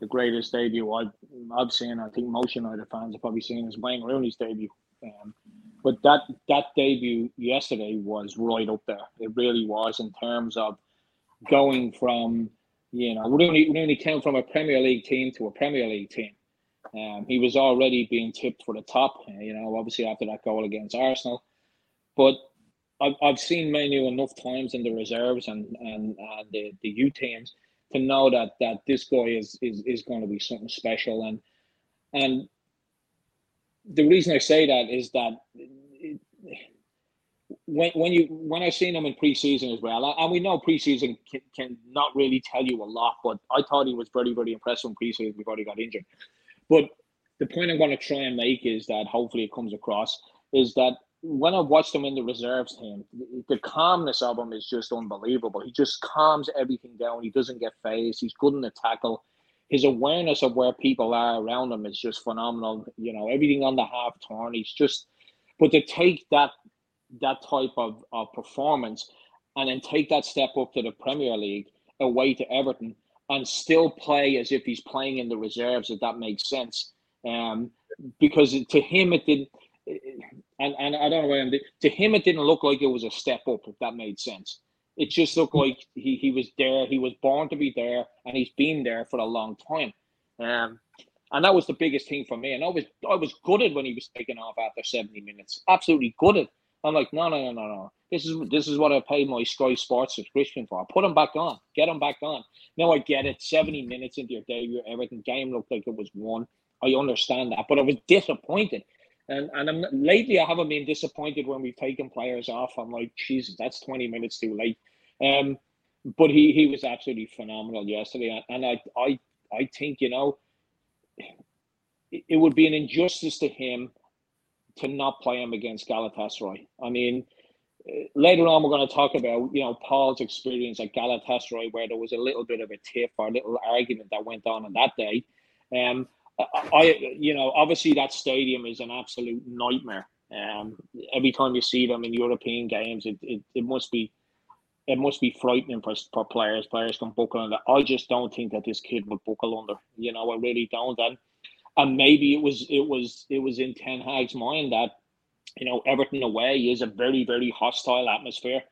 the greatest debut I've, I've seen. I think most United fans have probably seen is Wayne Rooney's debut. Um, but that that debut yesterday was right up there. It really was in terms of going from you know Rooney Rooney came from a Premier League team to a Premier League team. Um, he was already being tipped for the top. You know, obviously after that goal against Arsenal, but I've, I've seen Mainoo enough times in the reserves and and, and the the U teams to know that that this guy is is is going to be something special and and the reason I say that is that when when you when I seen him in preseason as well, and we know preseason can, can not really tell you a lot, but I thought he was very very impressive in preseason before he got injured. But the point I'm going to try and make is that hopefully it comes across is that when I watched him in the reserves team, the calmness of him is just unbelievable. He just calms everything down. He doesn't get phased. He's good in the tackle. His awareness of where people are around him is just phenomenal. You know, everything on the half turn. He's just, but to take that that type of, of performance and then take that step up to the Premier League away to Everton and still play as if he's playing in the reserves, if that makes sense. Um, because to him, it didn't and and I don't know why I'm to him it didn't look like it was a step up if that made sense. It just looked like he, he was there, he was born to be there, and he's been there for a long time. Um, and that was the biggest thing for me. And I was I was gutted when he was taken off after 70 minutes. Absolutely gutted. I'm like, no, no, no, no, no. This is this is what I paid my Sky Sports subscription for. Put him back on. Get him back on. Now I get it. 70 minutes into your debut, everything game looked like it was won. I understand that, but I was disappointed and and I'm lately I haven't been disappointed when we've taken players off. I'm like, Jesus, that's 20 minutes too late. Um, but he he was absolutely phenomenal yesterday, and I I I think you know it would be an injustice to him to not play him against Galatasaray. I mean, later on we're going to talk about you know Paul's experience at Galatasaray, where there was a little bit of a tiff or a little argument that went on on that day. Um, I, you know, obviously that stadium is an absolute nightmare. Um, every time you see them in European games, it, it, it must be it must be frightening for, for players. Players can buckle under. I just don't think that this kid would buckle under. You know, I really don't. And and maybe it was it was it was in Ten Hag's mind that you know Everton away is a very very hostile atmosphere.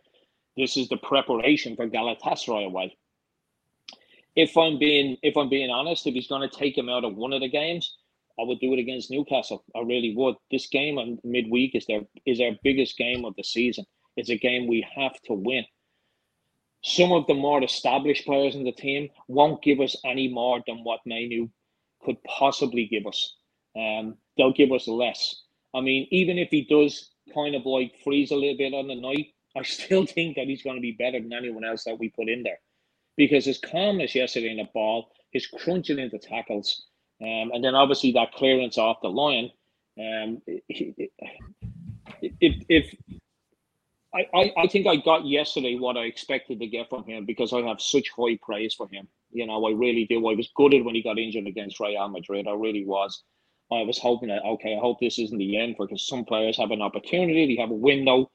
This is the preparation for Galatasaray away if I'm being if I'm being honest, if he's going to take him out of one of the games, I would do it against Newcastle. I really would. This game on midweek is their is our biggest game of the season. It's a game we have to win. Some of the more established players in the team won't give us any more than what Mainoo could possibly give us. Um, they'll give us less. I mean, even if he does kind of like freeze a little bit on the night, I still think that he's going to be better than anyone else that we put in there. Because his calmness yesterday in the ball, his crunching into tackles, um, and then obviously that clearance off the line. Um, if, if I, I, think I got yesterday what I expected to get from him because I have such high praise for him. You know, I really do. I was gutted when he got injured against Real Madrid. I really was. I was hoping that okay, I hope this isn't the end because some players have an opportunity, they have a window,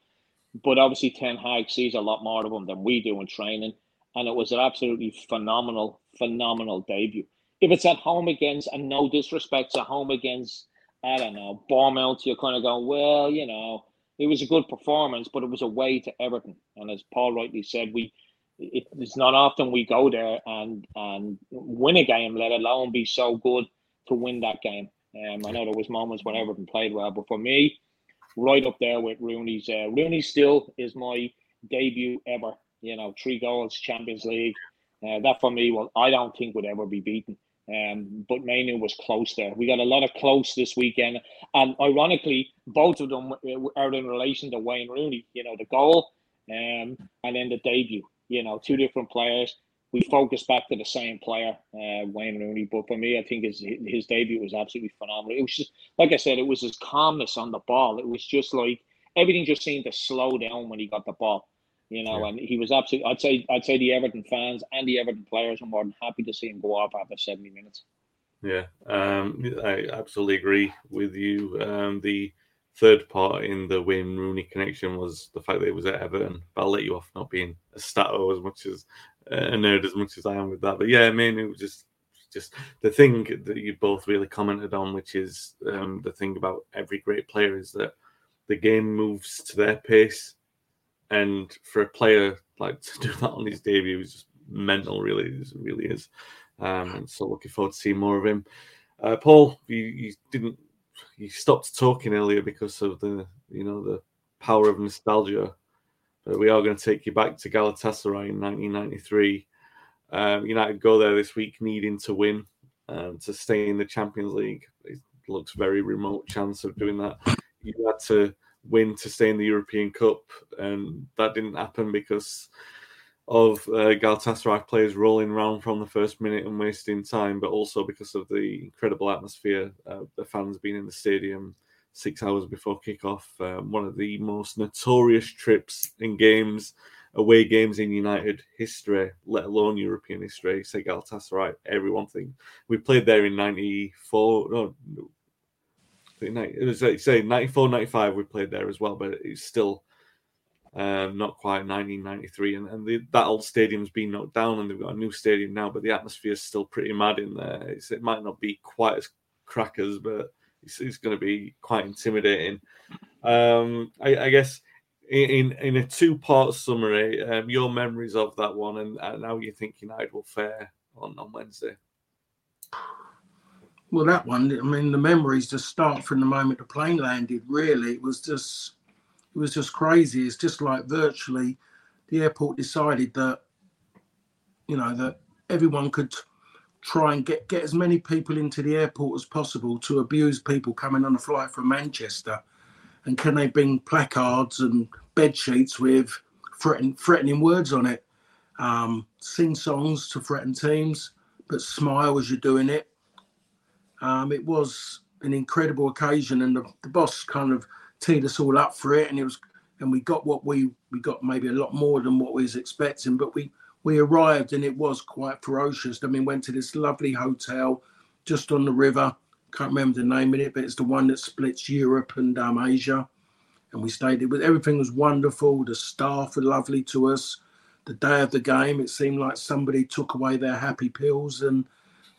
but obviously Ten Hag sees a lot more of them than we do in training, and it was an absolutely phenomenal, phenomenal debut. If it's at home against, and no disrespect, at home against, I don't know, Bournemouth, you're kind of going, well, you know, it was a good performance, but it was away to Everton, and as Paul rightly said, we it, it's not often we go there and and win a game, let alone be so good to win that game. Um, I know there was moments when Everton played well, but for me, right up there with Rooney's. Uh, Rooney still is my debut ever. You know, three goals, Champions League. Uh, that for me, well, I don't think would ever be beaten. Um, but Mainoo was close there. We got a lot of close this weekend, and ironically, both of them are in relation to Wayne Rooney. You know, the goal, um, and then the debut. You know, two different players we focus back to the same player, uh, Wayne Rooney. But for me, I think his his debut was absolutely phenomenal. It was just like I said, it was his calmness on the ball. It was just like everything just seemed to slow down when he got the ball. You know, yeah. and he was absolutely. I'd say I'd say the Everton fans and the Everton players were more than happy to see him go off after seventy minutes. Yeah, um, I absolutely agree with you. Um, the third part in the Wayne Rooney connection was the fact that it was at Everton. But I'll let you off not being a stato as much as a nerd as much as I am with that. But yeah, I mean, it was just just the thing that you both really commented on, which is um, the thing about every great player is that the game moves to their pace, and for a player like to do that on his debut is just mental. Really, it really is. Um, so looking forward to seeing more of him. Uh, Paul, you, you didn't you stopped talking earlier because of the you know the power of nostalgia but we are going to take you back to Galatasaray in 1993. Um, United go there this week needing to win um, to stay in the Champions League. It looks very remote chance of doing that. You had to win to stay in the European Cup, and that didn't happen because of uh, Galatasaray players rolling around from the first minute and wasting time, but also because of the incredible atmosphere, uh, the fans being in the stadium, six hours before kickoff. Um, one of the most notorious trips in games, away games in United history, let alone European history. Say Galatasaray, everyone think we played there in '94. No, it was like say 94, 95. We played there as well, but it's still. Um, not quite 1993, and, and the, that old stadium's been knocked down, and they've got a new stadium now. But the atmosphere is still pretty mad in there. It's, it might not be quite as crackers, but it's, it's going to be quite intimidating. Um, I, I, guess in in a two part summary, um, your memories of that one and, and how you think United will fare on on Wednesday. Well, that one, I mean, the memories just start from the moment the plane landed. Really, it was just, it was just crazy. It's just like virtually, the airport decided that, you know, that everyone could try and get, get as many people into the airport as possible to abuse people coming on a flight from Manchester? And can they bring placards and bed sheets with threaten, threatening words on it? Um, sing songs to threaten teams, but smile as you're doing it. Um, it was an incredible occasion, and the, the boss kind of teed us all up for it, and it was, and we got what we we got maybe a lot more than what we was expecting, but we we arrived and it was quite ferocious. I mean, went to this lovely hotel just on the river. Can't remember the name of it, but it's the one that splits Europe and um, Asia. And we stayed there. Everything was wonderful. The staff were lovely to us. The day of the game, it seemed like somebody took away their happy pills and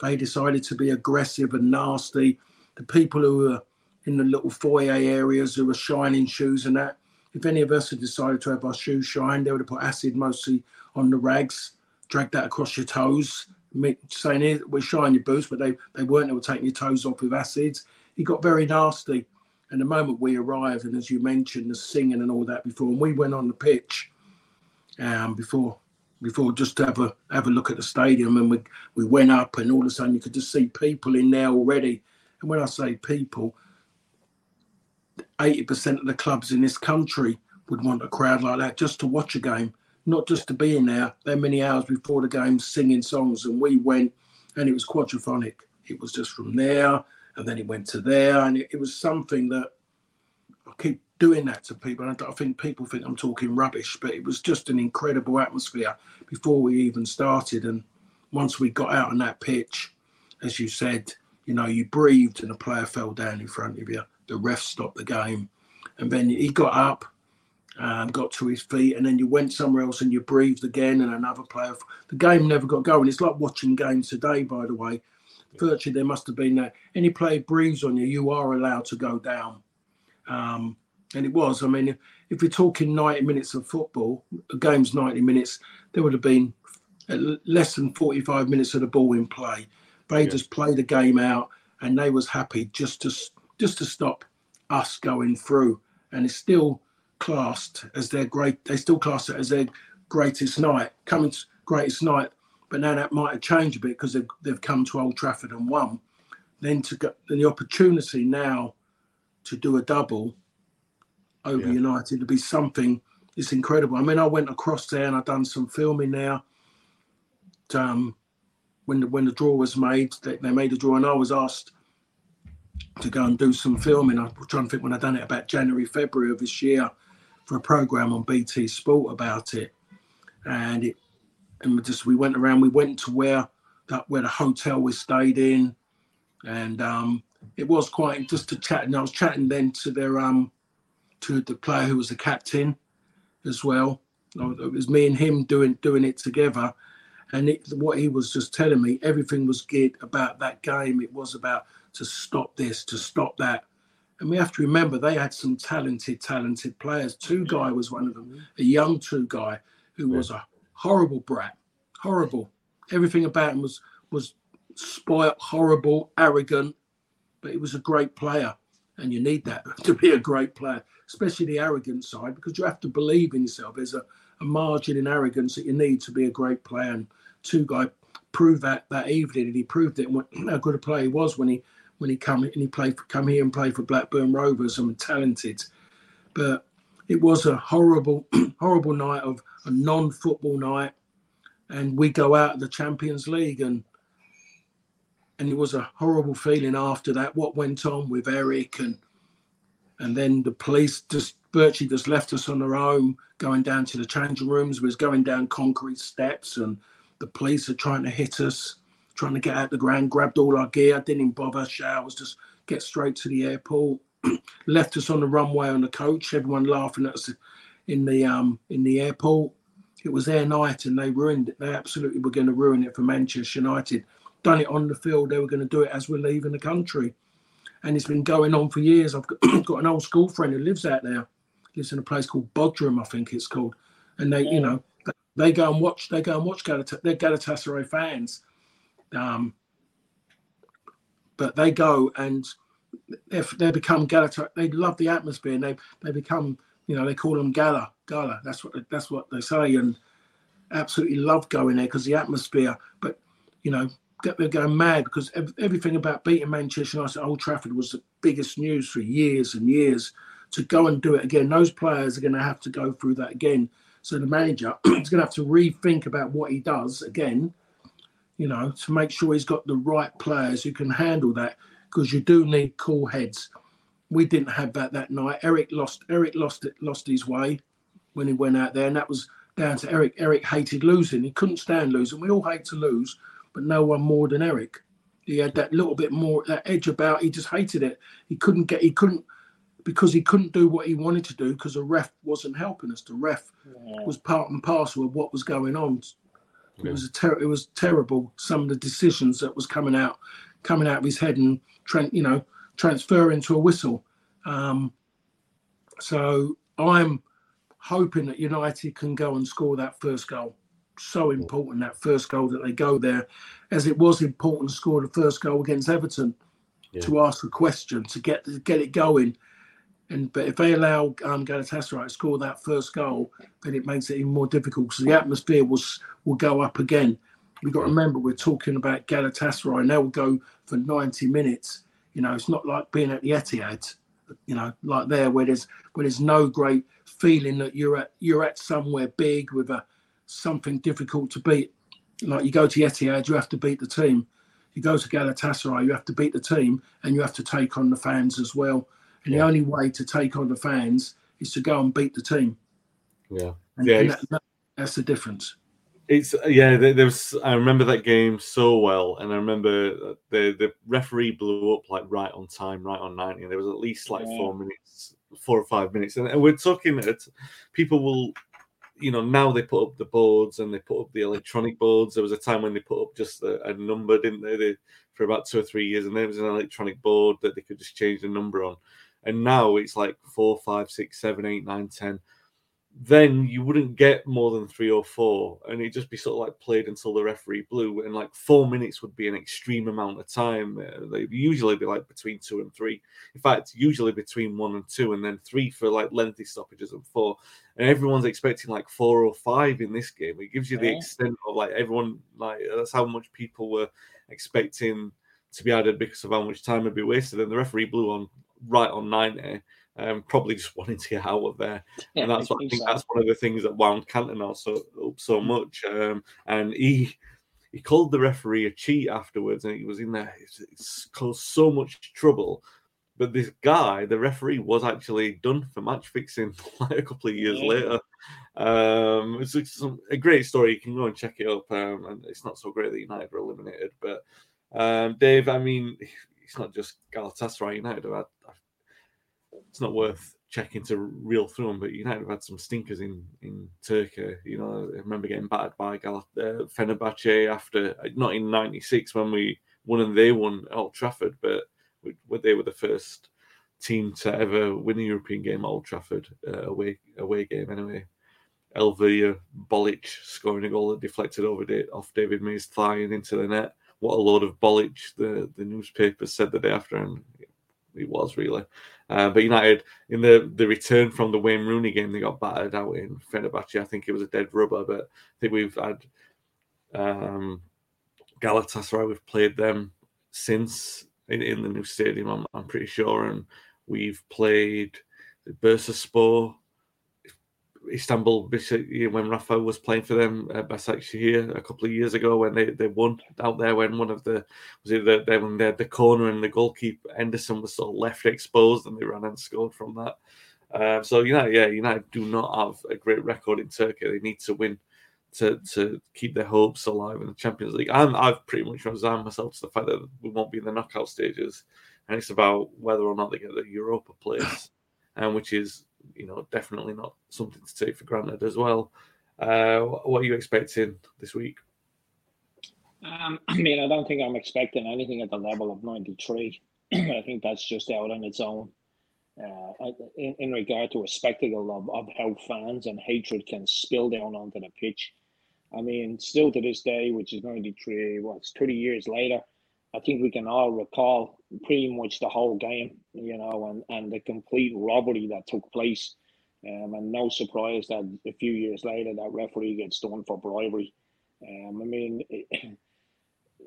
they decided to be aggressive and nasty. The people who were in the little foyer areas who were shining shoes and that, if any of us had decided to have our shoes shine, they would have put acid mostly on the rags, drag that across your toes, saying we're shiny boots, but they they weren't. They were taking your toes off with acids. He got very nasty. And the moment we arrived, and as you mentioned, the singing and all that before, and we went on the pitch um, before before just to have a have a look at the stadium, and we we went up, and all of a sudden you could just see people in there already. And when I say people, eighty percent of the clubs in this country would want a crowd like that just to watch a game, not just to be in there that many hours before the game singing songs. And we went, and it was quadraphonic. It was just from there, and then it went to there, and it, it was something that I keep doing that to people. And I, think people think I'm talking rubbish, but it was just an incredible atmosphere before we even started. And once we got out on that pitch, as you said, you know, you breathed and a player fell down in front of you. The ref stopped the game, and then he got up um, got to his feet, and then you went somewhere else and you breathed again, and another player. The game never got going. It's like watching games today, by the way. Virtually, there must have been that any player breathes on you, you are allowed to go down. Um, and it was. I mean, if, you're talking 90 minutes of football, a game's 90 minutes, there would have been less than 45 minutes of the ball in play. They yeah. just played the game out, and they was happy just to just to stop us going through. And it's still classed as their great. They still class it as their greatest night, coming greatest night. But now that might have changed a bit because they've, they've come to Old Trafford and won. Then to get then the opportunity now to do a double over yeah. United to be something. It's incredible. I mean, I went across there and I've done some filming there. Um, when the, when the draw was made, they, they made a draw, and I was asked to go and do some filming. I'm trying to think when I done it about January, February of this year for a program on BT Sport about it, and it and we just we went around. We went to where that where the hotel we stayed in, and um, it was quite just to chat. And I was chatting then to their um to the player who was the captain as well. It was me and him doing doing it together, and it, what he was just telling me, everything was geared about that game. It was about to stop this, to stop that. And we have to remember they had some talented, talented players. Tugay was one of them, mm-hmm. a young Tugay who was a horrible brat, horrible. Everything about him was was spoilt, horrible, arrogant, but he was a great player. And you need that to be a great player, especially the arrogant side, because you have to believe in yourself. There's a, a margin in arrogance that you need to be a great player. And Tugay proved that that evening, and he proved it. What, how good a player he was when he when he come and he played for, come here and play for Blackburn Rovers and talented. But it was a horrible, horrible night of a non-football night, and we go out of the Champions League and and it was a horrible feeling after that. What went on with Eric and and then the police just virtually just left us on our own, going down to the changing rooms. We was going down concrete steps, and the police are trying to hit us trying to get out the ground, grabbed all our gear, didn't even bother showers, just get straight to the airport. Left us on the runway on the coach, everyone laughing at us in the um in the airport. It was their night and they ruined it. They absolutely were going to ruin it for Manchester United. Done it on the field, they were going to do it as we're leaving the country. And it's been going on for years. I've got, got an old school friend who lives out there, lives in a place called Bodrum, I think it's called. And they, you know, they go and watch. They go and watch Galatasaray. They're Galatasaray fans, um, but they go and if they become Galata, they love the atmosphere and they they become you know they call them Gala Gala. That's what that's what they say and absolutely love going there because the atmosphere. But you know they're going mad because everything about beating Manchester United at Old Trafford was the biggest news for years and years. To go and do it again, those players are going to have to go through that again. So the manager is going to have to rethink about what he does again you know, to make sure he's got the right players who can handle that because you do need cool heads. We didn't have that that night. Eric lost. Eric lost it. Lost his way when he went out there, and that was down to Eric. Eric hated losing. He couldn't stand losing. We all hate to lose, but no one more than Eric. He had that little bit more that edge about. He just hated it. He couldn't get. He couldn't because he couldn't do what he wanted to do because the ref wasn't helping us. The ref yeah. was part and parcel of what was going on. It was a ter- it was terrible. Some of the decisions that was coming out, coming out of his head and tra- you know transferring to a whistle. Um, so I'm hoping that United can go and score that first goal. So mm. important that first goal that they go there, as it was important to score the first goal against Everton yeah. to ask a question to get to get it going. And but if they allow um, Galatasaray to score that first goal, then it makes it even more difficult because the mm. atmosphere will will go up again. We've got to mm. remember we're talking about Galatasaray, and they will go for 90 minutes. You know, it's not like being at the Etihad, you know, like there where there's where there's no great feeling that you're at you're at somewhere big with a something difficult to beat. Like you go to Etihad, you have to beat the team. You go to Galatasaray, you have to beat the team, and you have to take on the fans as well. And the only way to take on the fans is to go and beat the team. Yeah, and, yeah, and that, that, that's the difference. It's yeah. There was. I remember that game so well, and I remember the the referee blew up like right on time, right on ninety, and there was at least like yeah. four minutes, four or five minutes, and, and we're talking that people will you know now they put up the boards and they put up the electronic boards. There was a time when they put up just a, a number, didn't they? they? For about two or three years, and there was an electronic board that they could just change the number on. And now it's like four, five, six, seven, eight, nine, ten then you wouldn't get more than three or four, and it'd just be sort of like played until the referee blew, and like four minutes would be an extreme amount of time. Uh, they'd usually be like between two and three. In fact, usually between one and two, and then three for like lengthy stoppages and four. And everyone's expecting like four or five in this game. It gives you the extent of like everyone like that's how much people were expecting to be added because of how much time would be wasted. And the referee blew on right on 90 um, probably just wanting to get out of there. Yeah, and that's what I think so. that's one of the things that wound Cantona so up so mm. much. Um, and he he called the referee a cheat afterwards, and he was in there. It's, it's caused so much trouble. But this guy, the referee, was actually done for match fixing like a couple of years yeah. later. Um, it's, it's some, a great story. You can go and check it up. Um, and it's not so great that United were eliminated, but um, Dave, I mean, it's not just Galatasaray United have had it's not worth checking to reel through them. But United have had some stinkers in in Turkey. You know, I remember getting battered by Galat uh, Fenerbahce after not in '96 when we won and they won at Old Trafford, but we, they were the first team to ever win a European game at Old Trafford uh, away away game anyway. Elvir Bolic scoring a goal that deflected over the, off David May's thigh and into the net. What a load of Bolic! The the newspapers said the day after, and it was really. Uh, but United, in the, the return from the Wayne Rooney game, they got battered out in Fenerbahce. I think it was a dead rubber, but I think we've had um, Galatasaray. We've played them since in, in the new stadium. I'm, I'm pretty sure, and we've played Bursaspor Istanbul when Rafa was playing for them, uh, here a couple of years ago when they, they won out there when one of the was it the, when they the corner and the goalkeeper Henderson was sort of left exposed and they ran and scored from that. Um, so United, yeah, United do not have a great record in Turkey. They need to win to to keep their hopes alive in the Champions League. And I've pretty much resigned myself to the fact that we won't be in the knockout stages, and it's about whether or not they get the Europa place, and which is you know, definitely not something to take for granted as well. Uh, what are you expecting this week? Um, I mean, I don't think I'm expecting anything at the level of 93. I think that's just out on its own. Uh, in, in regard to a spectacle of, of how fans and hatred can spill down onto the pitch. I mean, still to this day, which is 93, what's 30 years later, I think we can all recall pretty much the whole game, you know, and, and the complete robbery that took place. Um, and no surprise that a few years later that referee gets done for bribery. Um, I mean, it,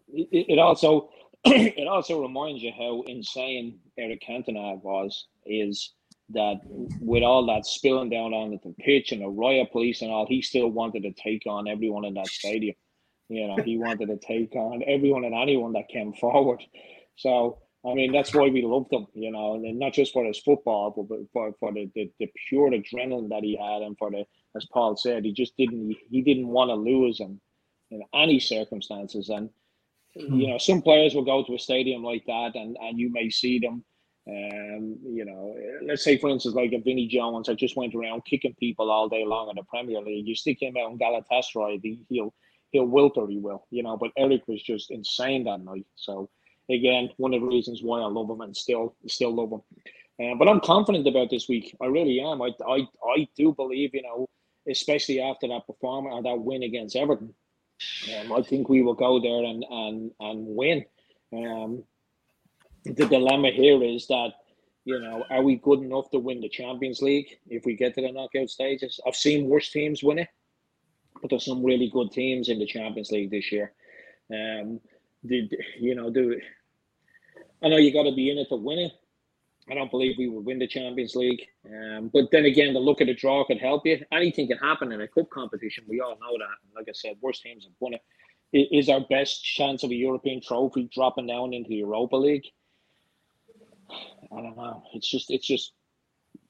it, also it also reminds you how insane Eric Cantona was. Is that with all that spilling down onto the pitch and the riot police and all, he still wanted to take on everyone in that stadium. You know, he wanted to take on everyone and anyone that came forward. So, I mean, that's why we loved him, you know, and not just for his football, but for, for the, the, the pure adrenaline that he had, and for the, as Paul said, he just didn't he didn't want to lose him in any circumstances. And you hmm. know, some players will go to a stadium like that, and and you may see them. Um, you know, let's say for instance, like a Vinnie Jones, I just went around kicking people all day long in the Premier League. You stick him out in Galatasaray, he'll he'll wilt or he will, you know. But Eric was just insane that night. So again, one of the reasons why I love him and still still love him. Um, but I'm confident about this week. I really am. I, I I do believe, you know, especially after that performance or that win against Everton. Um, I think we will go there and and and win. Um, the dilemma here is that you know, are we good enough to win the Champions League if we get to the knockout stages? I've seen worse teams win it, but there's some really good teams in the Champions League this year. Um, the, you know, do I know you got to be in it to win it. I don't believe we will win the Champions League. Um, but then again, the look at the draw could help you. Anything can happen in a cup competition. We all know that. Like I said, worst teams have won it. Is our best chance of a European trophy dropping down into the Europa League? I don't know. It's just, it's just,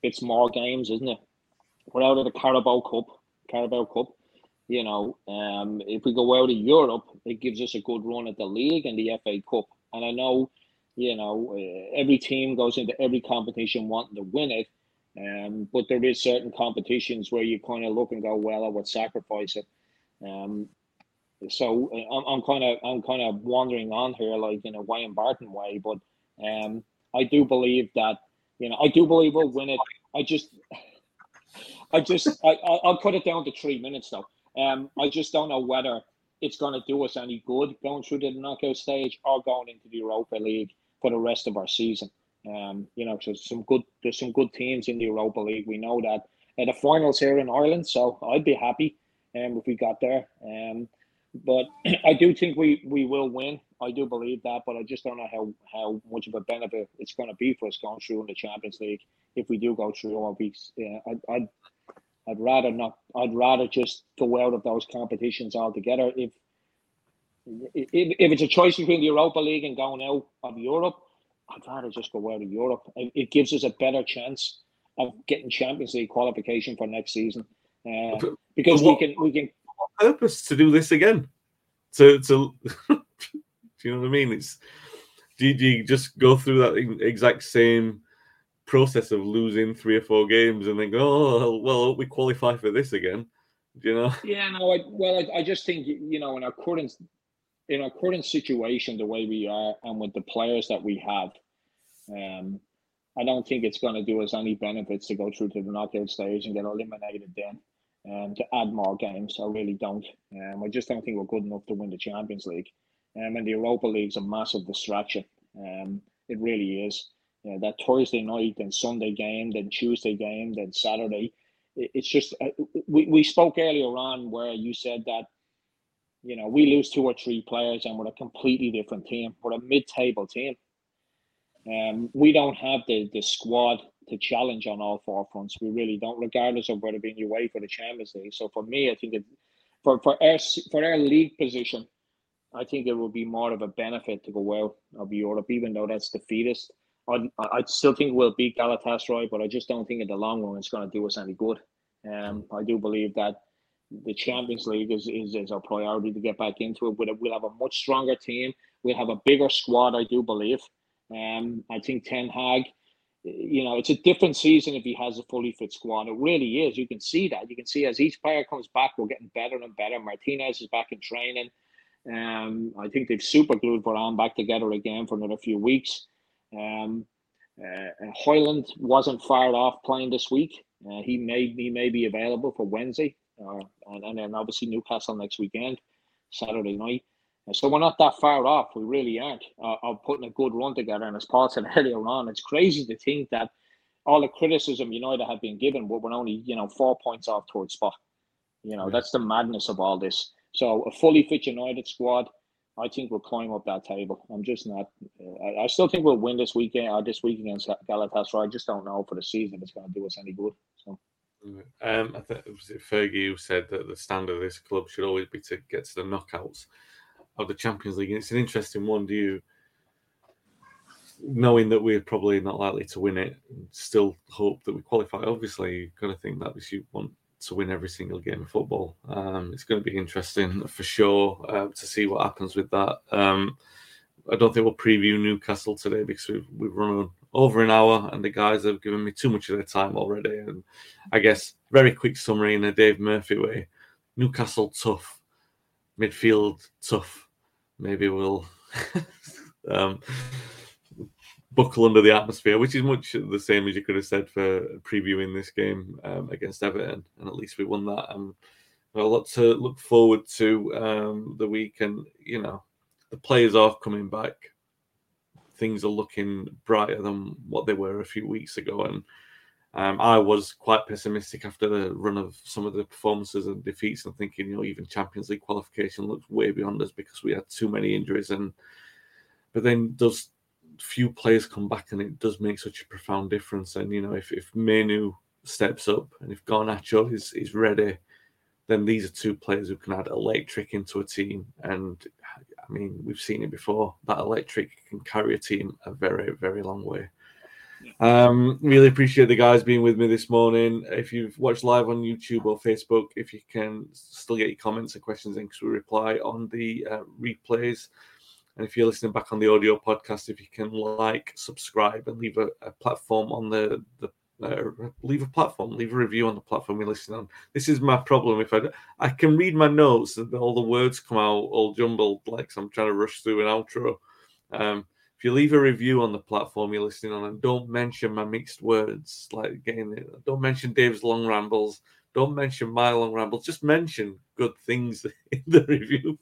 it's more games, isn't it? We're out of the Carabao Cup, Carabao Cup. You know, um, if we go out of Europe, it gives us a good run at the league and the FA Cup. And I know you know, uh, every team goes into every competition wanting to win it. Um, but there is certain competitions where you kind of look and go, well, I would sacrifice it. Um, so uh, I'm, kind of I'm kind of wandering on here like in a Wayne Barton way, but um, I do believe that you know I do believe we'll win it. I just I just I I'll cut it down to three minutes though. Um, I just don't know whether it's going to do us any good going through the knockout stage or going into the Europa League for the rest of our season. Um, you know, so some good there's some good teams in the Europa League. We know that. Uh, the finals here in Ireland, so I'd be happy um, if we got there. Um, but I do think we we will win. I do believe that, but I just don't know how how much of a benefit it's going to be for us going through in the Champions League if we do go through all weeks. Yeah, I'd, I'd I'd rather not. I'd rather just go out of those competitions altogether. If if, if it's a choice between the Europa League and going out of Europe, I'd rather just go out of Europe. It gives us a better chance of getting Champions League qualification for next season uh, because what, we can we can purpose to do this again. To to do you know what I mean? It's do you, do you just go through that exact same process of losing three or four games and then go, oh well, we qualify for this again? Do you know? Yeah, no. I, well, I, I just think you know in our current in our current situation, the way we are, and with the players that we have, um, I don't think it's going to do us any benefits to go through to the knockout stage and get eliminated then. Um, to add more games, I really don't. Um, I just don't think we're good enough to win the Champions League. Um, and the Europa League's a massive distraction. Um, it really is. You know, that Thursday night, then Sunday game, then Tuesday game, then Saturday. It's just uh, we, we spoke earlier on where you said that you know, we lose two or three players and we're a completely different team. We're a mid-table team. Um, we don't have the the squad to challenge on all four fronts. We really don't, regardless of whether being away for the Champions League. So for me, I think it, for for our for our league position, I think it will be more of a benefit to go out of Europe, even though that's defeatist. I I still think we'll beat Galatasaray, but I just don't think in the long run it's going to do us any good. Um, I do believe that the Champions League is, is, is our priority to get back into it. We'll, we'll have a much stronger team. We'll have a bigger squad, I do believe. Um, I think Ten Hag, you know, it's a different season if he has a fully fit squad. It really is. You can see that. You can see as each player comes back, we're getting better and better. Martinez is back in training. Um, I think they've super glued Varane back together again for another few weeks. Um, uh, Højlund wasn't fired off playing this week. Uh, he may he may be available for Wednesday. Uh, and, and then obviously Newcastle next weekend, Saturday night. So we're not that far off. We really aren't uh, of putting a good run together. And as Paul said earlier on, it's crazy to think that all the criticism United have been given, but we're only you know four points off towards spot. You know that's the madness of all this. So a fully fit United squad, I think we'll climb up that table. I'm just not. Uh, I still think we'll win this weekend or this week against Galatasaray. I just don't know for the season it's going to do us any good. So. Um, I think it was Fergie who said that the standard of this club should always be to get to the knockouts of the Champions League. And it's an interesting one. Do you, knowing that we're probably not likely to win it, still hope that we qualify? Obviously, you've to think that we should want to win every single game of football. Um, it's going to be interesting for sure uh, to see what happens with that. Um, I don't think we'll preview Newcastle today because we've, we've run over an hour, and the guys have given me too much of their time already. And I guess very quick summary in a Dave Murphy way: Newcastle tough, midfield tough. Maybe we'll um, buckle under the atmosphere, which is much the same as you could have said for previewing this game um, against Everton, and at least we won that. Um, a lot to look forward to um, the week, and you know, the players are coming back. Things are looking brighter than what they were a few weeks ago, and um, I was quite pessimistic after the run of some of the performances and defeats, and thinking, you know, even Champions League qualification looks way beyond us because we had too many injuries. And but then does few players come back, and it does make such a profound difference. And you know, if if Mainoo steps up and if Garnacho is is ready, then these are two players who can add electric into a team. And I mean, we've seen it before. That electric can carry a team a very very long way. Um, really appreciate the guys being with me this morning. If you've watched live on YouTube or Facebook, if you can still get your comments and questions in because we reply on the uh, replays. And if you're listening back on the audio podcast, if you can like, subscribe, and leave a, a platform on the, the uh, leave a platform, leave a review on the platform you're listening on. This is my problem. If I I can read my notes and all the words come out all jumbled, like I'm trying to rush through an outro. Um, if you leave a review on the platform you're listening on and don't mention my mixed words, like it, don't mention Dave's long rambles, don't mention my long rambles, just mention good things in the review.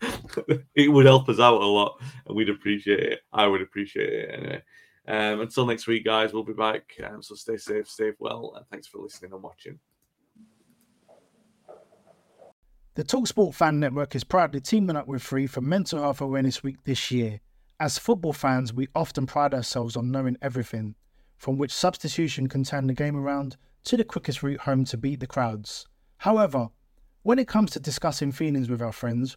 it would help us out a lot and we'd appreciate it. I would appreciate it anyway. Um, until next week, guys, we'll be back. Um, so stay safe, stay well, and thanks for listening and watching. The Talksport Fan Network is proudly teaming up with Free for Mental Health Awareness Week this year. As football fans, we often pride ourselves on knowing everything, from which substitution can turn the game around to the quickest route home to beat the crowds. However, when it comes to discussing feelings with our friends,